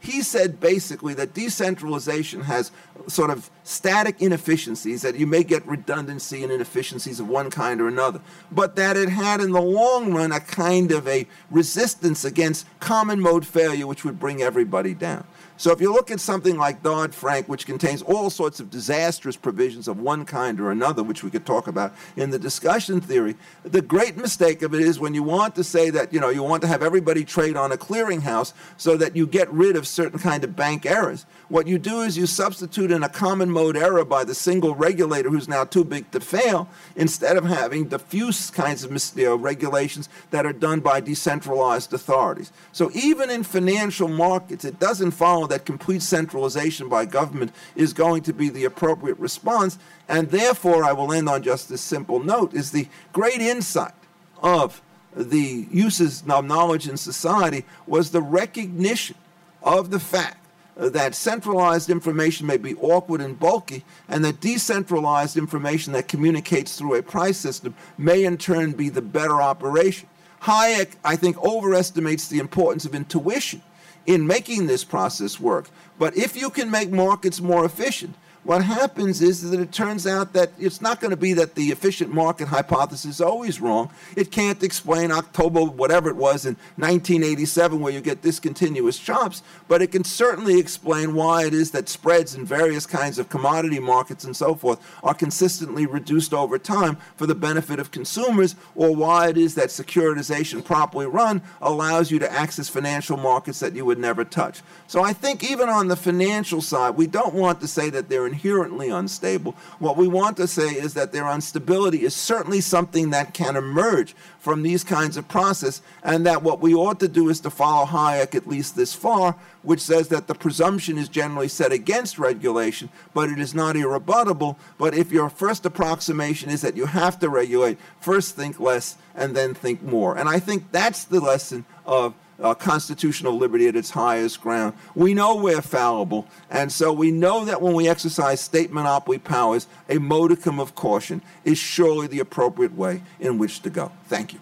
He said basically that decentralization has sort of static inefficiencies, that you may get redundancy and inefficiencies of one kind or another, but that it had in the long run a kind of a resistance against common mode failure which would bring everybody down. So if you look at something like Dodd Frank, which contains all sorts of disastrous provisions of one kind or another, which we could talk about in the discussion theory, the great mistake of it is when you want to say that, you know, you want to have everybody trade on a clearinghouse so that you get rid of certain kind of bank errors. What you do is you substitute in a common mode error by the single regulator who's now too big to fail, instead of having diffuse kinds of you know, regulations that are done by decentralized authorities. So even in financial markets, it doesn't follow that complete centralization by government is going to be the appropriate response. And therefore, I will end on just this simple note is the great insight of the uses of knowledge in society was the recognition of the fact that centralized information may be awkward and bulky, and that decentralized information that communicates through a price system may in turn be the better operation. Hayek, I think, overestimates the importance of intuition in making this process work. But if you can make markets more efficient, what happens is that it turns out that it's not going to be that the efficient market hypothesis is always wrong. It can't explain October, whatever it was in 1987, where you get discontinuous chops, but it can certainly explain why it is that spreads in various kinds of commodity markets and so forth are consistently reduced over time for the benefit of consumers, or why it is that securitization properly run allows you to access financial markets that you would never touch. So I think even on the financial side, we don't want to say that they're inherently unstable. What we want to say is that their instability is certainly something that can emerge from these kinds of process, and that what we ought to do is to follow Hayek at least this far, which says that the presumption is generally set against regulation, but it is not irrebuttable. But if your first approximation is that you have to regulate, first think less and then think more. And I think that's the lesson of uh, constitutional liberty at its highest ground. We know we're fallible, and so we know that when we exercise state monopoly powers, a modicum of caution is surely the appropriate way in which to go. Thank you.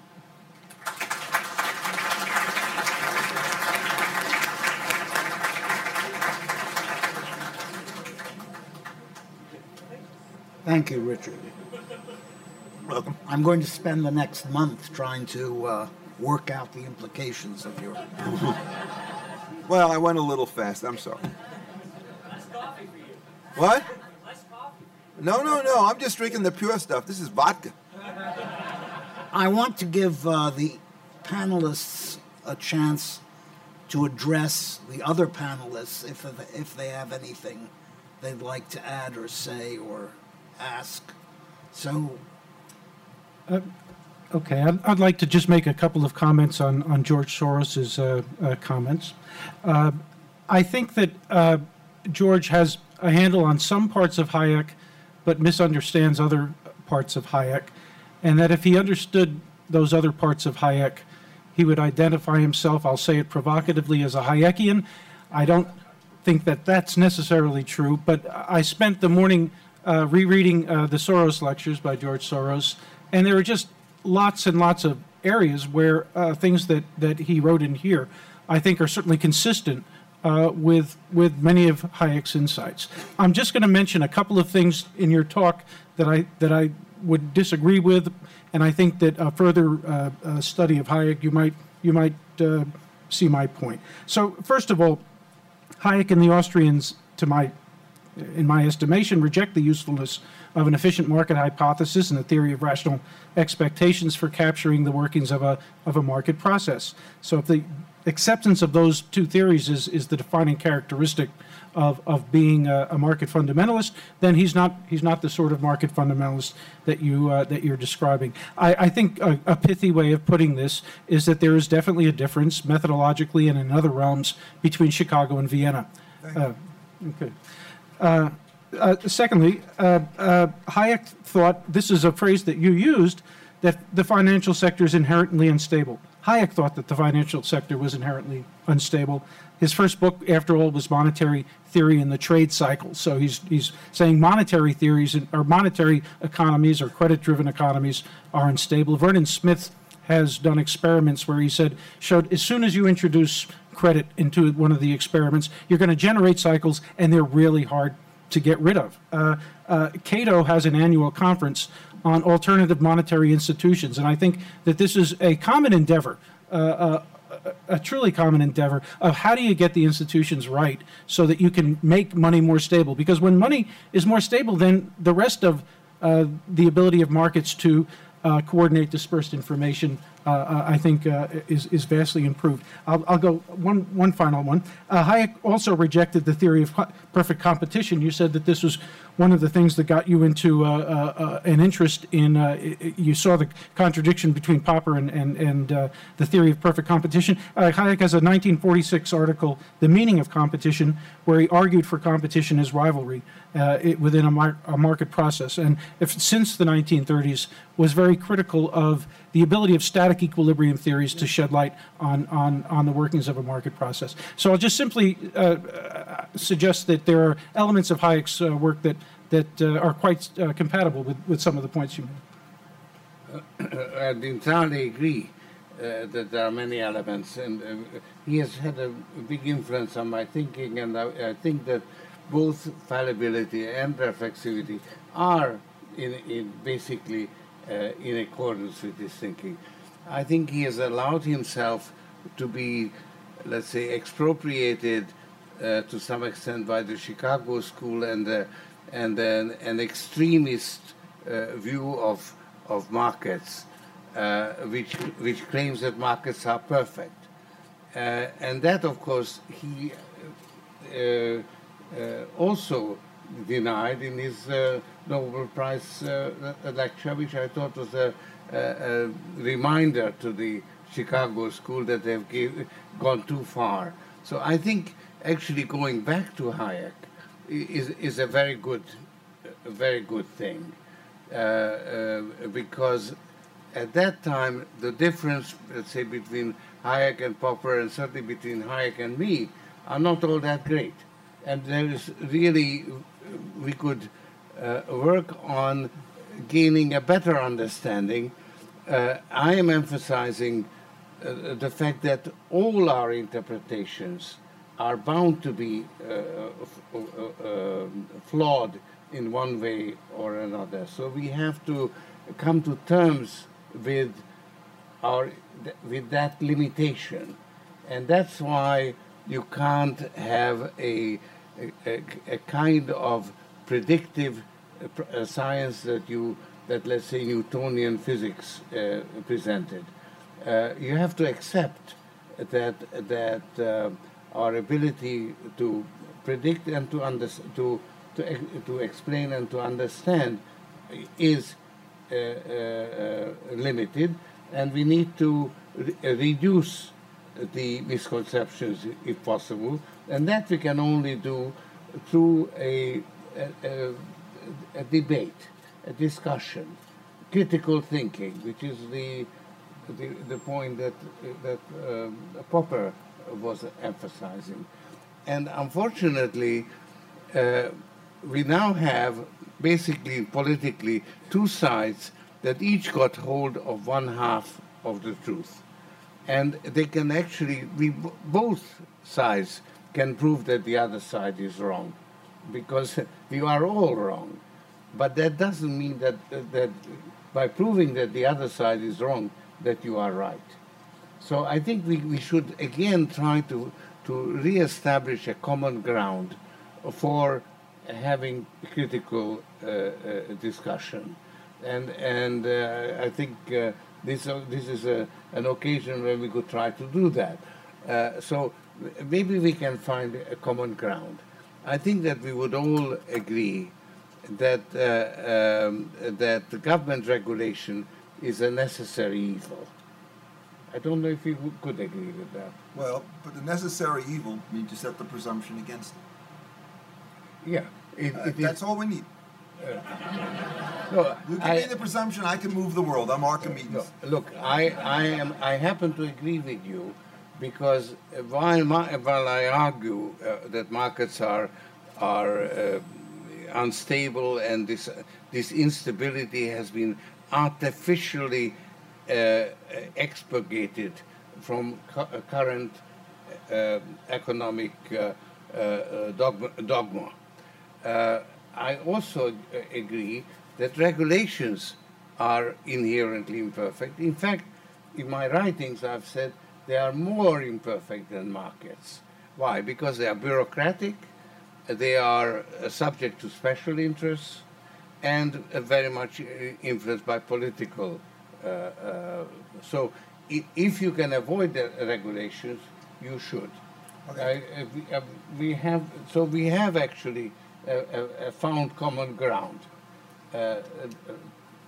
Thank you, Richard. Welcome. I'm going to spend the next month trying to uh, work out the implications of your. *laughs* Well, I went a little fast. I'm sorry. Less coffee for you. What? Less coffee. No, no, no. I'm just drinking the pure stuff. This is vodka. I want to give uh, the panelists a chance to address the other panelists if if they have anything they'd like to add or say or ask. So Okay, I'd, I'd like to just make a couple of comments on, on George Soros's uh, uh, comments. Uh, I think that uh, George has a handle on some parts of Hayek, but misunderstands other parts of Hayek, and that if he understood those other parts of Hayek, he would identify himself, I'll say it provocatively, as a Hayekian. I don't think that that's necessarily true, but I spent the morning uh, rereading uh, the Soros lectures by George Soros, and there were just lots and lots of areas where uh, things that, that he wrote in here, I think, are certainly consistent uh, with with many of Hayek's insights. I'm just going to mention a couple of things in your talk that I that I would disagree with, and I think that a further uh, uh, study of Hayek you might you might uh, see my point. So first of all, Hayek and the Austrians, to my in my estimation, reject the usefulness of an efficient market hypothesis and the theory of rational expectations for capturing the workings of a of a market process. So if the acceptance of those two theories is, is the defining characteristic of, of being a, a market fundamentalist, then he's not he's not the sort of market fundamentalist that you uh, that you're describing. I, I think a, a pithy way of putting this is that there is definitely a difference methodologically and in other realms between Chicago and Vienna. Uh, okay. Uh, uh, secondly, uh, uh, Hayek thought this is a phrase that you used that the financial sector is inherently unstable. Hayek thought that the financial sector was inherently unstable. His first book, after all, was Monetary Theory and the Trade Cycle. So he's, he's saying monetary theories or monetary economies or credit driven economies are unstable. Vernon Smith has done experiments where he said, showed as soon as you introduce credit into one of the experiments, you're going to generate cycles and they're really hard to get rid of. Uh, uh, Cato has an annual conference on alternative monetary institutions, and I think that this is a common endeavor. Uh, a, a truly common endeavor of how do you get the institutions right so that you can make money more stable because when money is more stable then the rest of uh, the ability of markets to uh, coordinate dispersed information uh, uh, I think uh, is, is vastly improved. I'll, I'll go one, one final one. Hayek also rejected the theory of perfect competition. You said that this was one of the things that got you into uh, uh, an interest in. Uh, you saw the contradiction between Popper and and, and the theory of perfect competition. Hayek has a 1946 article, "The Meaning of Competition," where he argued for competition as rivalry it, within a, mar- a, market process, and if since the 1930s was very critical of the ability of static equilibrium theories to shed light on, on, on the workings of a market process. So I'll just simply uh, uh suggest that there are elements of Hayek's uh, work that, that uh, are quite uh, compatible with, with some of the points you made. I entirely agree. Uh, that there are many elements, and uh, he has had a big influence on my thinking, and I, I think that both fallibility and reflexivity are in, in basically uh, in accordance with his thinking. I think he has allowed himself to be, let's say, expropriated uh, to some extent by the Chicago School and uh, and then an extremist uh, view of of markets, uh, which which claims that markets are perfect, uh, and that, of course, he also denied in his uh, Nobel Prize uh, lecture, which I thought was a, a, a, reminder to the Chicago school that they've gave, gone too far. So I think actually going back to Hayek is, is a very good, a very good thing, uh, uh, because at that time the difference, let's say, between Hayek and Popper, and certainly between Hayek and me, are not all that great and there is really we could uh, work on gaining a better understanding. Uh, I am emphasizing uh, the fact that all our interpretations are bound to be uh, uh, uh, flawed in one way or another. So we have to come to terms with our with that limitation, and that's why you can't have a a, a, kind of predictive uh, science that you that let's say Newtonian physics uh, presented. Uh, you have to accept that that uh, our ability to predict and to under, to to to explain and to understand is uh, uh, limited, and we need to re reduce the misconceptions if possible and that we can only do through a, a, a debate, a discussion, critical thinking, which is the the, the point that that um, Popper was emphasizing, and unfortunately, uh, we now have basically politically two sides that each got hold of one half of the truth. And they can actually, we, both sides can prove that the other side is wrong because *laughs* we are all wrong. But that doesn't mean that, that by proving that the other side is wrong, that you are right. So I think we, we should again try to, to reestablish a common ground for having critical uh, uh, discussion. And, and uh, I think uh, this, uh, this is a, an occasion where we could try to do that. Uh, so maybe we can find a common ground. I think that we would all agree that, uh, um, that the government regulation is a necessary evil. I don't know if we w- could agree with that. Well, but the necessary evil means to set the presumption against it. Yeah, it, Uh, it is- that's all we need. No, You give I- me the presumption, I can move the world. I'm Archimedes. No, look, I, I am I happen to agree with you because while ma- while I argue uh, that markets are are uh, unstable and this this instability has been artificially uh, expurgated from cu- uh, current uh, economic uh, uh, uh, dogma. dogma. I also uh, agree that regulations are inherently imperfect. In fact, in my writings, I've said they are more imperfect than markets. Why? Because they are bureaucratic, they are uh, subject to special interests, and uh, very much influenced by political. Uh, uh, so, i- if you can avoid the regulations, you should. Okay. I- uh, we, uh, we have so we have actually found common ground. Uh, uh, uh,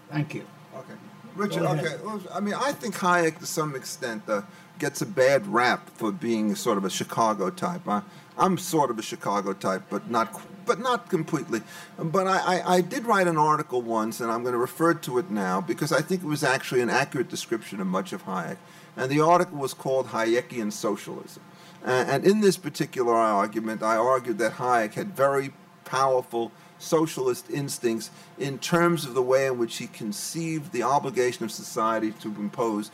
thank you. Okay. Richard, okay. well, I mean, I think Hayek, to some extent, uh, gets a bad rap for being sort of a Chicago type. I, I'm sort of a Chicago type, but not, qu- but not completely. But I, I, I did write an article once, and I'm going to refer to it now because I think it was actually an accurate description of much of Hayek. And the article was called Hayekian Socialism. Uh, and in this particular argument, I argued that Hayek had very powerful socialist instincts in terms of the way in which he conceived the obligation of society to impose,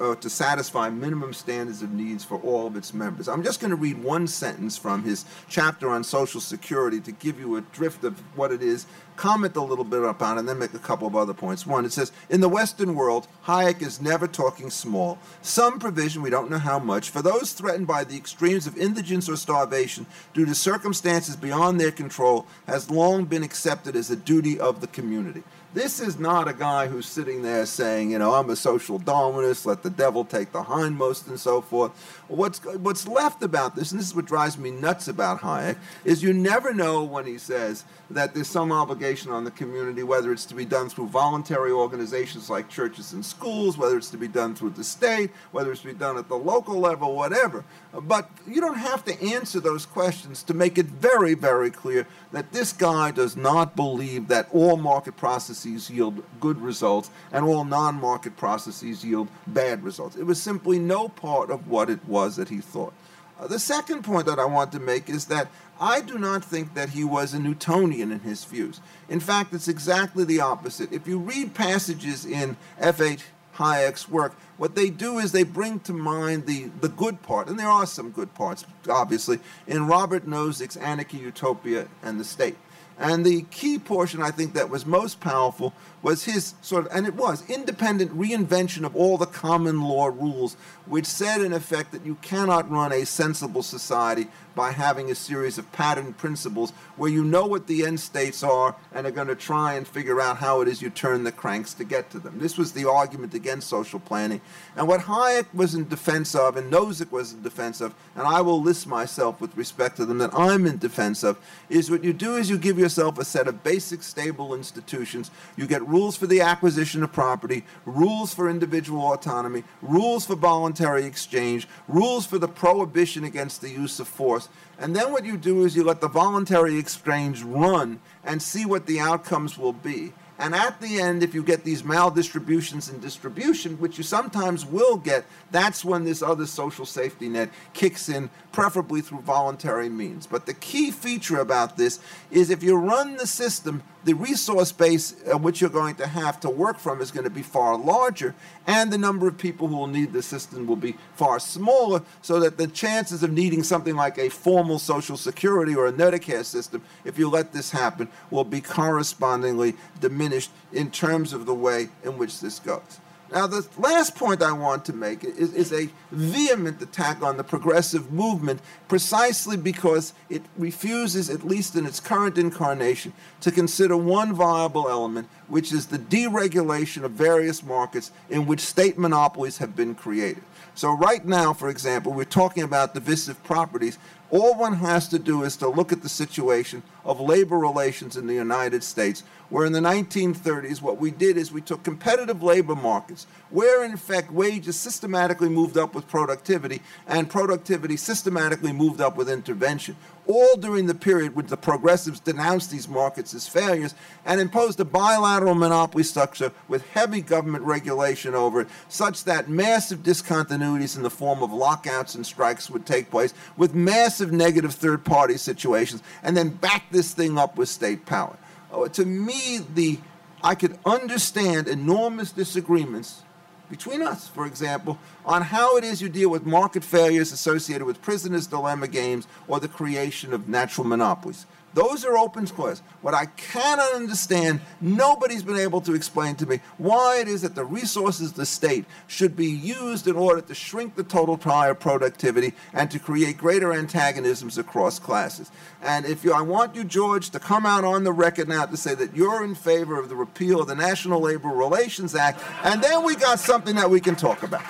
uh, to satisfy minimum standards of needs for all of its members. I'm just going to read one sentence from his chapter on Social Security to give you a drift of what it is, comment a little bit upon and then make a couple of other points. One, it says, in the Western world, Hayek is never talking small. Some provision, we don't know how much, for those threatened by the extremes of indigence or starvation due to circumstances beyond their control has long been accepted as a duty of the community. This is not a guy who's sitting there saying, you know, I'm a social Darwinist, let the devil take the hindmost and so forth. What's, what's left about this, and this is what drives me nuts about Hayek, is you never know when he says that there's some obligation on the community, whether it's to be done through voluntary organizations like churches and schools, whether it's to be done through the state, whether it's to be done at the local level, whatever. But you don't have to answer those questions to make it very, very clear that this guy does not believe that all market processes yield good results and all non market processes yield bad results. It was simply no part of what it was that he thought. Uh, the second point that I want to make is that I do not think that he was a Newtonian in his views. In fact, it's exactly the opposite. If you read passages in F.H. Hayek's work, what they do is they bring to mind the, the good part, and there are some good parts, obviously, in Robert Nozick's Anarchy, Utopia, and the State. And the key portion I think that was most powerful was his sort of, and it was, independent reinvention of all the common law rules, which said in effect that you cannot run a sensible society by having a series of pattern principles where you know what the end states are and are going to try and figure out how it is you turn the cranks to get to them. This was the argument against social planning. And what Hayek was in defense of, and Nozick was in defense of, and I will list myself with respect to them that I'm in defense of, is what you do is you give yourself a set of basic stable institutions. You get rules for the acquisition of property, rules for individual autonomy, rules for voluntary exchange, rules for the prohibition against the use of force. And then what you do is you let the voluntary exchange run and see what the outcomes will be. And at the end, if you get these maldistributions in distribution, which you sometimes will get, that's when this other social safety net kicks in, preferably through voluntary means. But the key feature about this is if you run the system, the resource base uh, which you're going to have to work from is going to be far larger, and the number of people who will need the system will be far smaller, so that the chances of needing something like a formal Social Security or a Medicare system, if you let this happen, will be correspondingly diminished in terms of the way in which this goes. Now, the last point I want to make is, is, a vehement attack on the progressive movement precisely because it refuses, at least in its current incarnation, to consider one viable element, which is the deregulation of various markets in which state monopolies have been created. So, right now, for example, we're talking about divisive properties. All one has to do is to look at the situation of labor relations in the United States, where in the 1930s, what we did is we took competitive labor markets, where in effect wages systematically moved up with productivity, and productivity systematically moved up with intervention, all during the period when the progressives denounced these markets as failures and imposed a bilateral monopoly structure with heavy government regulation over it, such that massive discontinuities in the form of lockouts and strikes would take place, with massive negative third party situations, and then back this thing up with state power. Oh, to me, the I could understand enormous disagreements between us, for example, on how it is you deal with market failures associated with prisoner's dilemma games or the creation of natural monopolies. Those are open squares. What I cannot understand, nobody's been able to explain to me why it is that the resources of the state should be used in order to shrink the total pie of productivity and to create greater antagonisms across classes. And if you, I want you, George, to come out on the record now to say that you're in favor of the repeal of the National Labor Relations Act, and then we got something that we can talk about.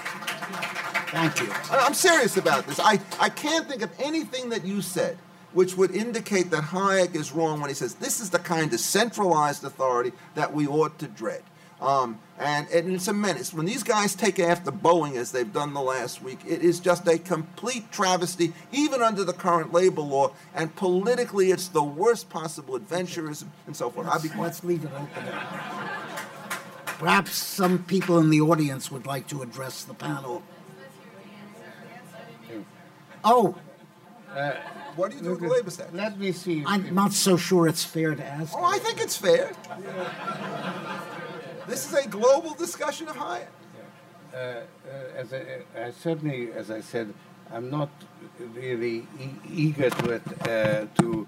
Thank you. I'm serious about this. I, I can't think of anything that you said which would indicate that Hayek is wrong when he says this is the kind of centralized authority that we ought to dread. Um, and, and, it's a menace. When these guys take after Boeing, as they've done the last week, it is just a complete travesty, even under the current labor law. And politically, it's the worst possible adventurism and so forth. Let's, let's leave it open. Perhaps some people in the audience would like to address the panel. Oh. Uh, what do you do with the labor statute? Let me see. I'm not so sure it's fair to ask. Oh, I think it's fair. this is a global discussion of Hayek. Uh, uh, as I, I, certainly, as I said, I'm not really e eager to uh, to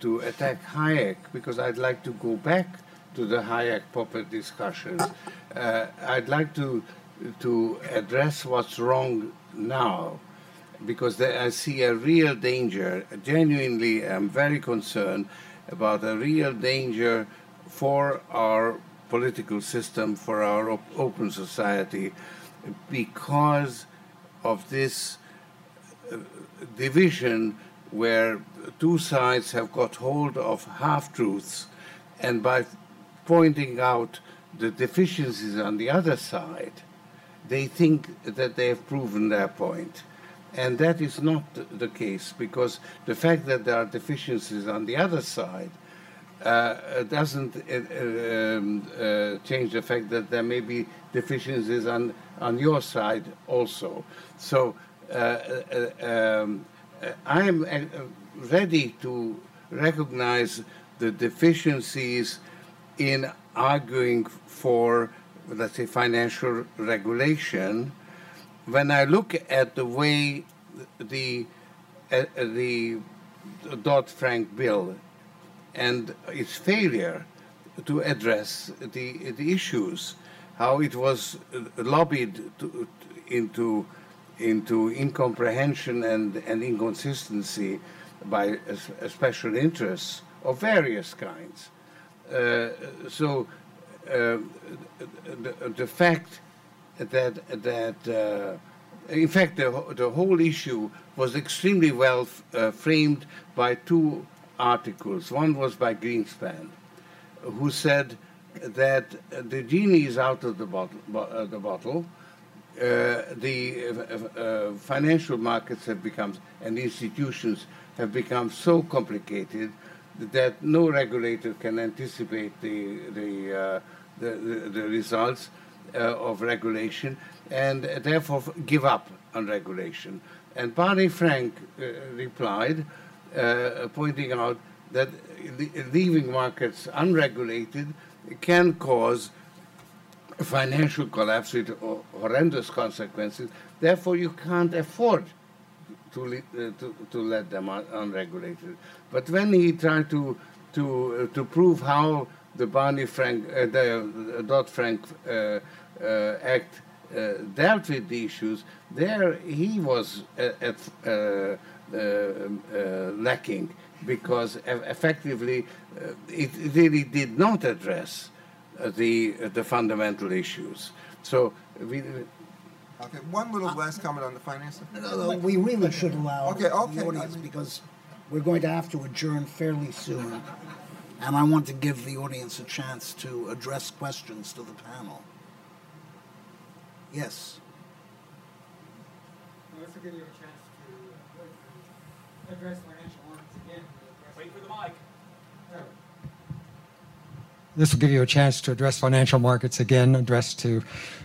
to attack Hayek because I'd like to go back to the Hayek Popper discussion. Uh, I'd like to to address what's wrong now because I see a real danger. Genuinely, I'm very concerned about a real danger for our political system, for our op open society, because of this uh, division where two sides have got hold of half truths, and by pointing out the deficiencies on the other side, they think that they have proven their point. And that is not the case because the fact that there are deficiencies on the other side uh, doesn't uh, um, uh, change the fact that there may be deficiencies on, on your side also. So uh, uh, um, I am uh, ready to recognize the deficiencies in arguing for, let's say, financial regulation when I look at the way the uh, the Dodd Frank bill and its failure to address the the issues, how it was lobbied to, into into incomprehension and, and inconsistency by special interests of various kinds. Uh, so uh, the, the fact that that uh, in fact the, the whole issue was extremely well uh, framed by two articles. One was by Greenspan, who said that the genie is out of the bottle. Uh, the bottle. Uh, the uh, uh, financial markets have become and institutions have become so complicated that no regulator can anticipate the the the, the, the results of regulation and therefore give up on regulation. And Barney Frank uh, replied, uh, pointing out that leaving markets unregulated can cause financial collapse with horrendous consequences. Therefore, you can't afford to, uh, to, to let them un unregulated. But when he tried to, to, uh, to prove how the Barney Frank, uh, the Dodd Frank uh, uh, Uh, act uh, dealt with the issues, there he was uh, at, uh, um, lacking because effectively it really did not address the, the fundamental issues. So we, Okay, one little last comment on the finance. No, no, we really should allow Okay, okay, the I audience mean- because we're going to have to adjourn fairly soon. And I want to give the audience a chance to address questions to the panel. Yes. Well, This will give you a chance to uh, address financial markets again. Wait for the mic. This will give you a chance to address financial markets again, address to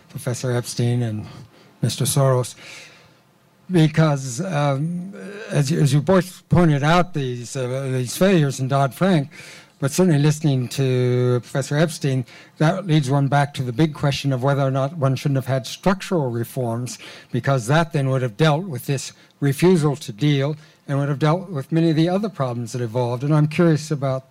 Professor Epstein and Mr. Soros. Because, um, as, you, as you both pointed out, these, uh, these failures in Dodd Frank, but certainly listening to Professor Epstein, that leads one back to the big question of whether or not one shouldn't have had structural reforms, because that then would have dealt with this refusal to deal and would have dealt with many of the other problems that evolved. And I'm curious about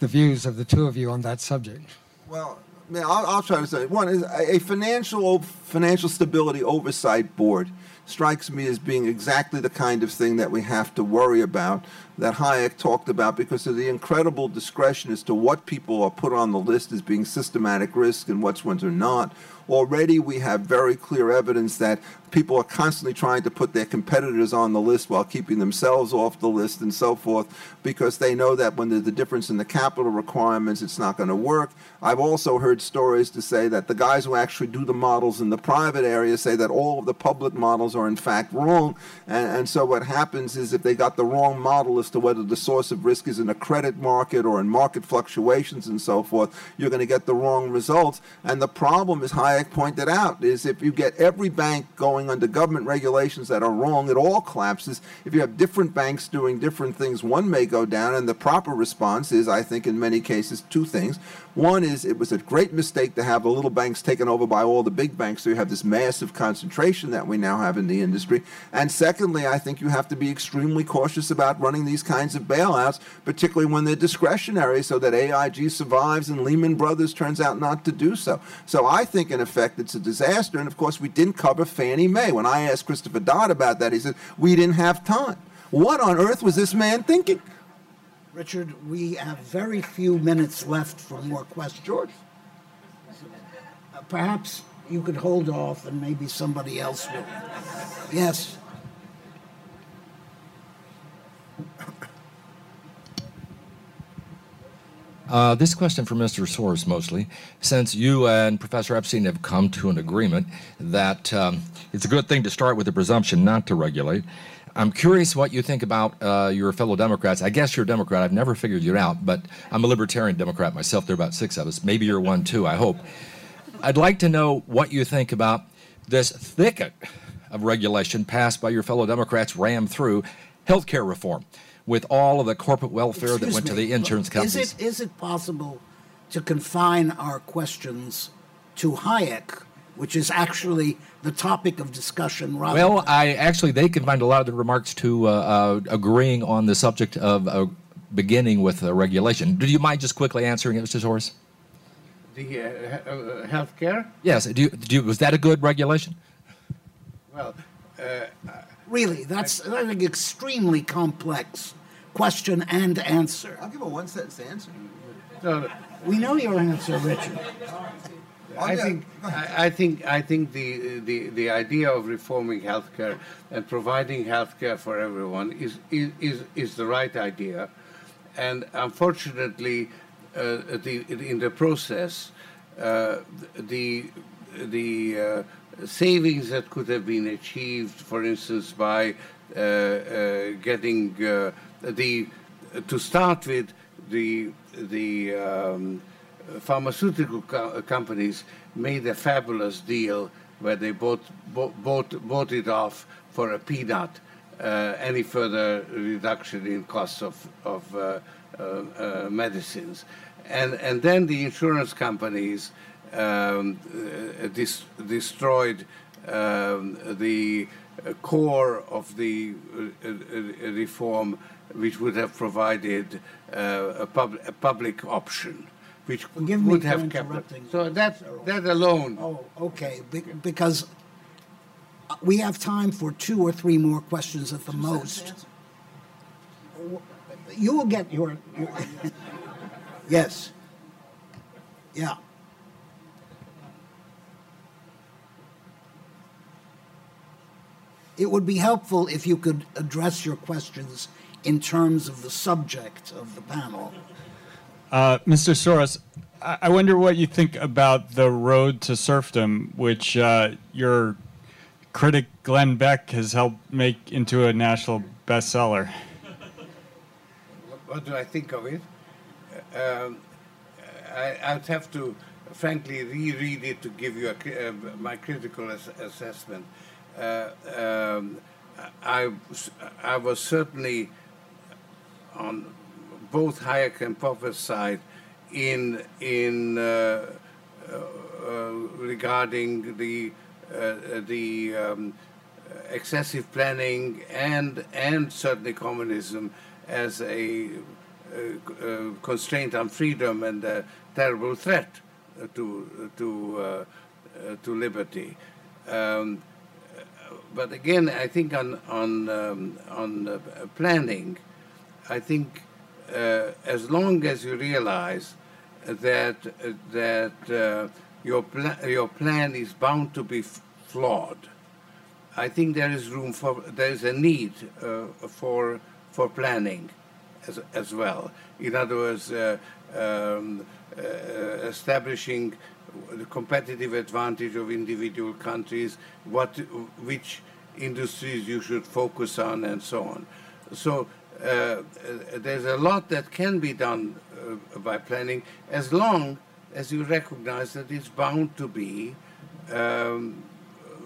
the views of the two of you on that subject. Well, I'll, I'll try to say one is a financial financial stability oversight board strikes me as being exactly the kind of thing that we have to worry about that Hayek talked about because of the incredible discretion as to what people are put on the list as being systematic risk and which ones are not. Already we have very clear evidence that people are constantly trying to put their competitors on the list while keeping themselves off the list and so forth because they know that when there's a difference in the capital requirements, it's not going to work. I've also heard stories to say that the guys who actually do the models in the private area say that all of the public models are in fact wrong. And, and so what happens is if they got the wrong model as to whether the source of risk is in a credit market or in market fluctuations and so forth, you're going to get the wrong results. And the problem, as Hayek pointed out, is if you get every bank going under government regulations that are wrong, it all collapses. If you have different banks doing different things, one may go down. And the proper response is, I think, in many cases, two things. One is it was a great mistake to have the little banks taken over by all the big banks, so you have this massive concentration that we now have in the industry. And secondly, I think you have to be extremely cautious about running these kinds of bailouts, particularly when they're discretionary, so that AIG survives and Lehman Brothers turns out not to do so. So I think, in effect, it's a disaster. And of course, we didn't cover Fannie Mae. When I asked Christopher Dodd about that, he said, we didn't have time. What on earth was this man thinking? Richard, we have very few minutes left for more questions. George. Uh, Perhaps you could hold off and maybe somebody else will. Yes. Uh, this question for Mr. Soros mostly, since you and Professor Epstein have come to an agreement that um, it's a good thing to start with the presumption not to regulate. I'm curious what you think about uh, your fellow Democrats. I guess you're a Democrat. I've never figured you out, but I'm a libertarian Democrat myself. There are about six of us. Maybe you're one too, I hope. I'd like to know what you think about this thicket of regulation passed by your fellow Democrats, rammed through healthcare reform with all of the corporate welfare that Excuse went to the insurance companies. Is it, is it possible to confine our questions to Hayek, which is actually the topic of discussion rather Well, than- I actually they can find a lot of the remarks to uh, uh, agreeing on the subject of uh, beginning with uh, regulation. Do you mind just quickly answering it, Mr. Soros? The uh, he- uh, healthcare? Yes. Do you, do you, was that a good regulation? Well, Really, that's I think extremely complex question and answer. I'll give a one sentence answer. no, We know your answer, Richard. I think I, I think I think the, the the idea of reforming healthcare and providing healthcare for everyone is is is, is the right idea, and unfortunately, uh, the in the process, uh, the the uh, savings that could have been achieved, for instance, by uh, uh, getting uh, the to start with the the um, pharmaceutical co- companies made a fabulous deal where they bought bought bought, it off for a peanut. Uh, any further reduction in costs of of uh, uh, uh, medicines, and and then the insurance companies um, uh, dis- destroyed um, the core of the uh, reform, which would have provided a, pub- a public option, which Forgive me would for have kept. interrupting. So that that alone. Oh, okay, be- because uh, we have time for two or three more questions at the most. You will get your, your- *laughs* yes. Yeah. It would be helpful if you could address your questions in terms of the subject of the panel. Uh, Mr. Soros, I wonder what you think about the road to serfdom, which uh, your critic Glenn Beck has helped make into a national bestseller. What do I think of it? Um, I, I'd have to, frankly, reread it to give you a, uh, my critical ass- assessment. Uh, um, I, I was certainly on both Hayek and side in in uh, uh, uh, regarding the uh, the um, excessive planning and and certainly communism as a constraint on freedom and a terrible threat to to to liberty. Um, but again, I think on on um, on uh, planning, I think as long as you realize that uh, that uh, your pla- your plan is bound to be flawed, I think there is room for there is a need uh, for for planning as as well. In other words, uh, um, uh, establishing the competitive advantage of individual countries, what which industries you should focus on, and so on. So uh, uh, there's a lot that can be done uh, by planning as long as you recognize that it's bound to be um,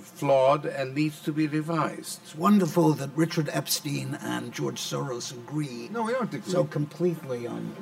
flawed and needs to be revised. It's wonderful that Richard Epstein and George Soros agree No, we don't agree. so completely on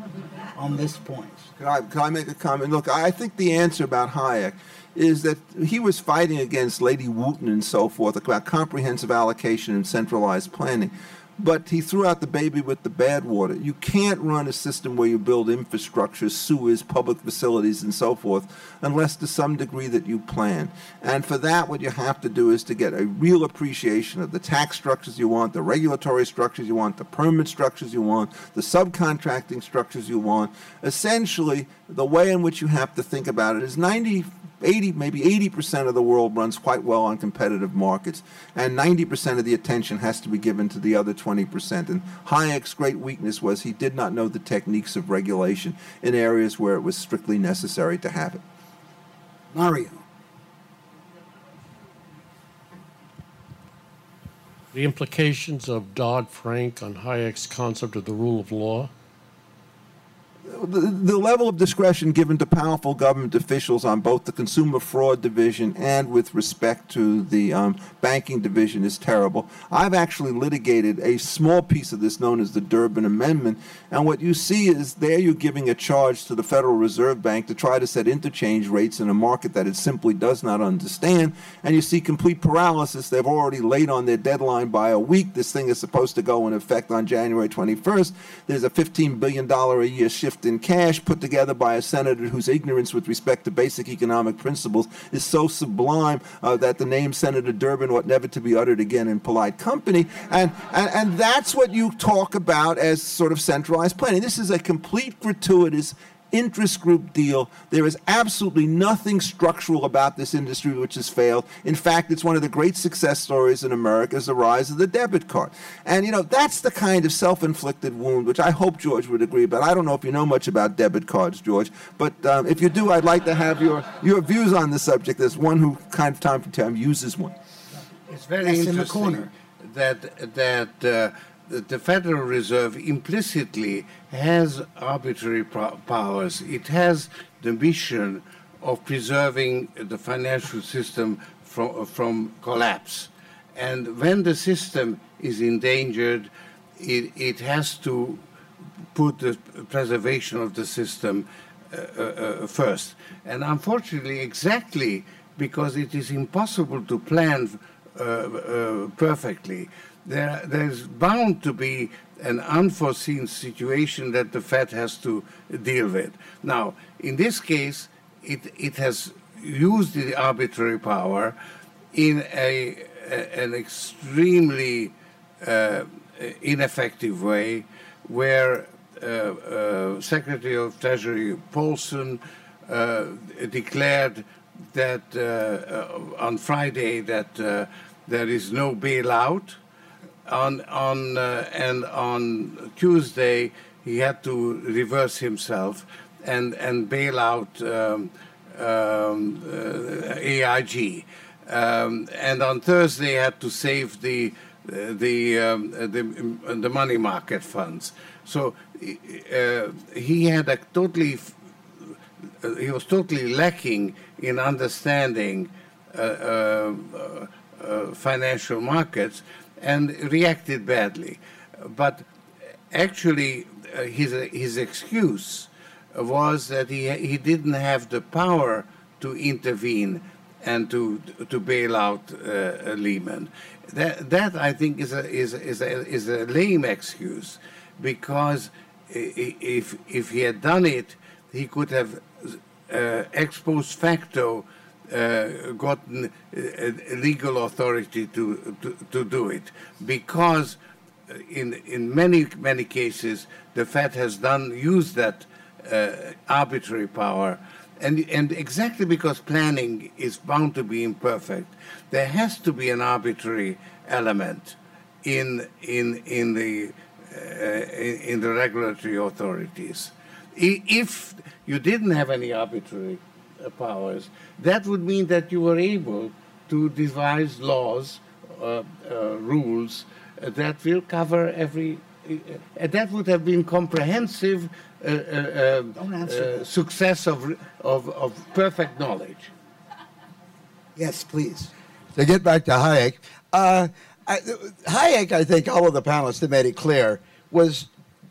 on this point. Can I, can I make a comment? Look, I think the answer about Hayek is that he was fighting against Lady Wootton and so forth about comprehensive allocation and centralized planning. But he threw out the baby with the bad water. You can't run a system where you build infrastructure, sewers, public facilities, and so forth, unless to some degree that you plan. And for that, what you have to do is to get a real appreciation of the tax structures you want, the regulatory structures you want, the permit structures you want, the subcontracting structures you want. Essentially, the way in which you have to think about it is 90 80, maybe 80% of the world runs quite well on competitive markets, and 90% of the attention has to be given to the other 20%. And Hayek's great weakness was he did not know the techniques of regulation in areas where it was strictly necessary to have it. Mario. The implications of Dodd Frank on Hayek's concept of the rule of law. The, the level of discretion given to powerful government officials on both the consumer fraud division and with respect to the um, banking division is terrible. I've actually litigated a small piece of this known as the Durbin Amendment, and what you see is there you're giving a charge to the Federal Reserve Bank to try to set interchange rates in a market that it simply does not understand, and you see complete paralysis. They've already late on their deadline by a week. This thing is supposed to go in effect on January 21st. There's a $15 billion a year shift in cash put together by a senator whose ignorance with respect to basic economic principles is so sublime uh, that the name Senator Durbin ought never to be uttered again in polite company. And, and, and that's what you talk about as sort of centralized planning. This is a complete gratuitous interest group deal. There is absolutely nothing structural about this industry which has failed. In fact, it's one of the great success stories in America is the rise of the debit card. And, you know, that's the kind of self-inflicted wound which I hope George would agree, but I don't know if you know much about debit cards, George. But um, if you do, I'd like to have your, your views on the subject as one who kind of time to time uses one. It's very Yes, in the interesting corner. that that uh, that the Federal Reserve implicitly has arbitrary powers. It has the mission of preserving the financial system from, from collapse. And when the system is endangered, it, it has to put the preservation of the system uh, uh, uh, first. And unfortunately, exactly because it is impossible to plan uh, uh, perfectly, there, there's bound to be an unforeseen situation that the Fed has to deal with. Now, in this case, it, it has used the arbitrary power in a, a an extremely uh, ineffective way, where uh, uh, Secretary of Treasury Paulson uh, declared that uh, uh, on Friday that there is no bailout. On on and on Tuesday he had to reverse himself and and bail out um, um, AIG. Um, and on Thursday had to save the the um, the, the money market funds. So uh, he had a totally uh, he was totally lacking in understanding uh, uh, uh, financial markets and reacted badly. But actually, his his excuse was that he he didn't have the power to intervene and to to bail out uh, Lehman. That that I think is a is is a, is a lame excuse, because if if he had done it, he could have uh, ex post facto uh, gotten uh, legal authority to, to to do it, because in in many many cases the Fed has done used that uh, arbitrary power and, and exactly because planning is bound to be imperfect, there has to be an arbitrary element in, in, in, the, uh, in, in the regulatory authorities. If you didn't have any arbitrary uh, powers, that would mean that you were able to devise laws, uh, uh, rules uh, that will cover every. Uh, that would have been comprehensive uh, uh, uh, success of, of, of perfect knowledge. Yes, please. To get back to Hayek, uh, I, Hayek, I think all of the panelists have made it clear, was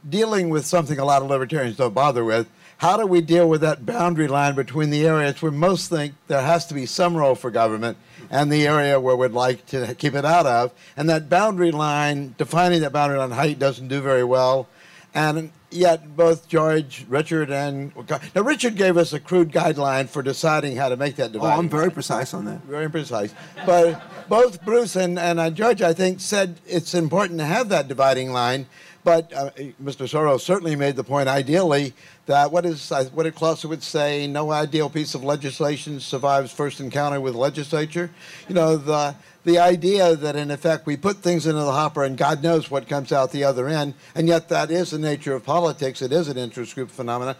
dealing with something a lot of libertarians don't bother with. How do we deal with that boundary line between the areas where most think there has to be some role for government and the area where we'd like to keep it out of? And that boundary line, defining that boundary line, height doesn't do very well. And yet, both George, Richard, and now Richard gave us a crude guideline for deciding how to make that divide. Oh, I'm very precise on that. Very precise. But both Bruce and, and uh, George, I think, said it's important to have that dividing line. But uh, Mr. Soros certainly made the point, ideally, that what is uh, what did Clausewitz say? No ideal piece of legislation survives first encounter with legislature. You know the the idea that in effect we put things into the hopper and God knows what comes out the other end, and yet that is the nature of politics. It is an interest group phenomenon.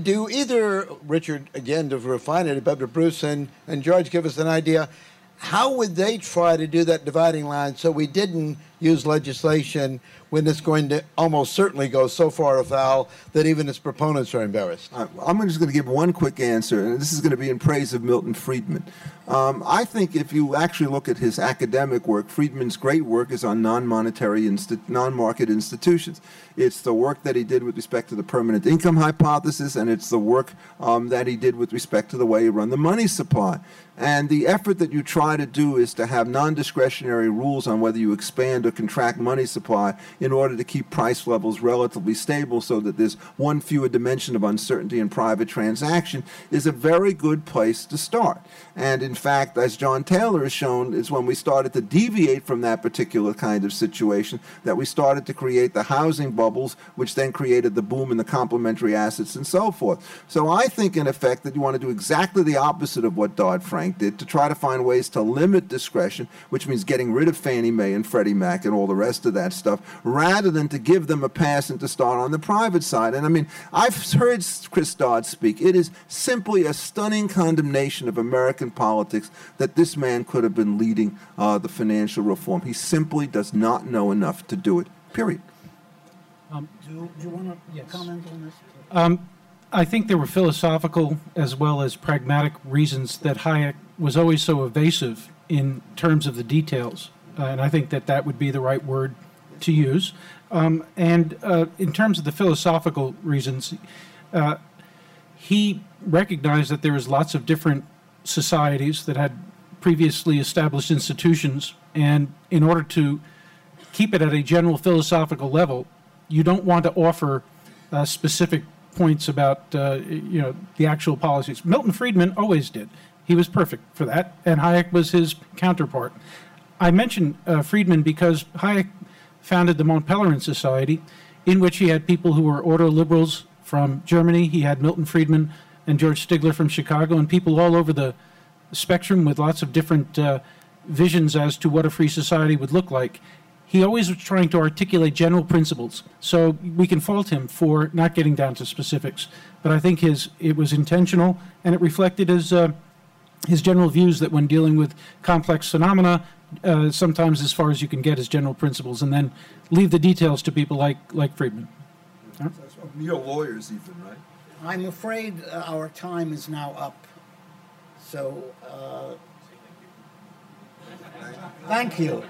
Do either Richard again to refine it, but Bruce and, and George give us an idea? How would they try to do that dividing line so we didn't use legislation when it's going to almost certainly go so far afoul that even its proponents are embarrassed? I'm just going to give one quick answer, and this is going to be in praise of Milton Friedman. Um, I think if you actually look at his academic work, Friedman's great work is on non-monetary, insti- non-market institutions. It's the work that he did with respect to the permanent income hypothesis, and it's the work um, that he did with respect to the way you run the money supply. And the effort that you try to do is to have non-discretionary rules on whether you expand or contract money supply in order to keep price levels relatively stable so that there's one fewer dimension of uncertainty in private transaction is a very good place to start. And in fact, as John Taylor has shown, is when we started to deviate from that particular kind of situation that we started to create the housing bubbles, which then created the boom in the complementary assets and so forth. So I think, in effect, that you want to do exactly the opposite of what Dodd Frank did to try to find ways to limit discretion, which means getting rid of Fannie Mae and Freddie Mac and all the rest of that stuff, rather than to give them a pass and to start on the private side. And I mean, I've heard Chris Dodd speak. It is simply a stunning condemnation of American politics that this man could have been leading uh, the financial reform. He simply does not know enough to do it. Period. Do, do you want to comment on this? I think there were philosophical as well as pragmatic reasons that Hayek was always so evasive in terms of the details, uh, and I think that that would be the right word to use. Um, and uh, in terms of the philosophical reasons, uh, he recognized that there was lots of different societies that had previously established institutions, and in order to keep it at a general philosophical level, you don't want to offer uh, specific points about uh, you know the actual policies. Milton Friedman always did. He was perfect for that, and Hayek was his counterpart. I mention uh, Friedman because Hayek founded the Mont Pelerin Society, in which he had people who were ordo liberals from Germany. He had Milton Friedman and George Stigler from Chicago, and people all over the spectrum with lots of different uh, visions as to what a free society would look like. He always was trying to articulate general principles, so we can fault him for not getting down to specifics. But I think his it was intentional, and it reflected his uh, his general views that when dealing with complex phenomena, uh, sometimes as far as you can get is general principles, and then leave the details to people like like Friedman. You're lawyers, even, right? I'm afraid uh, our time is now up. So, uh, thank you.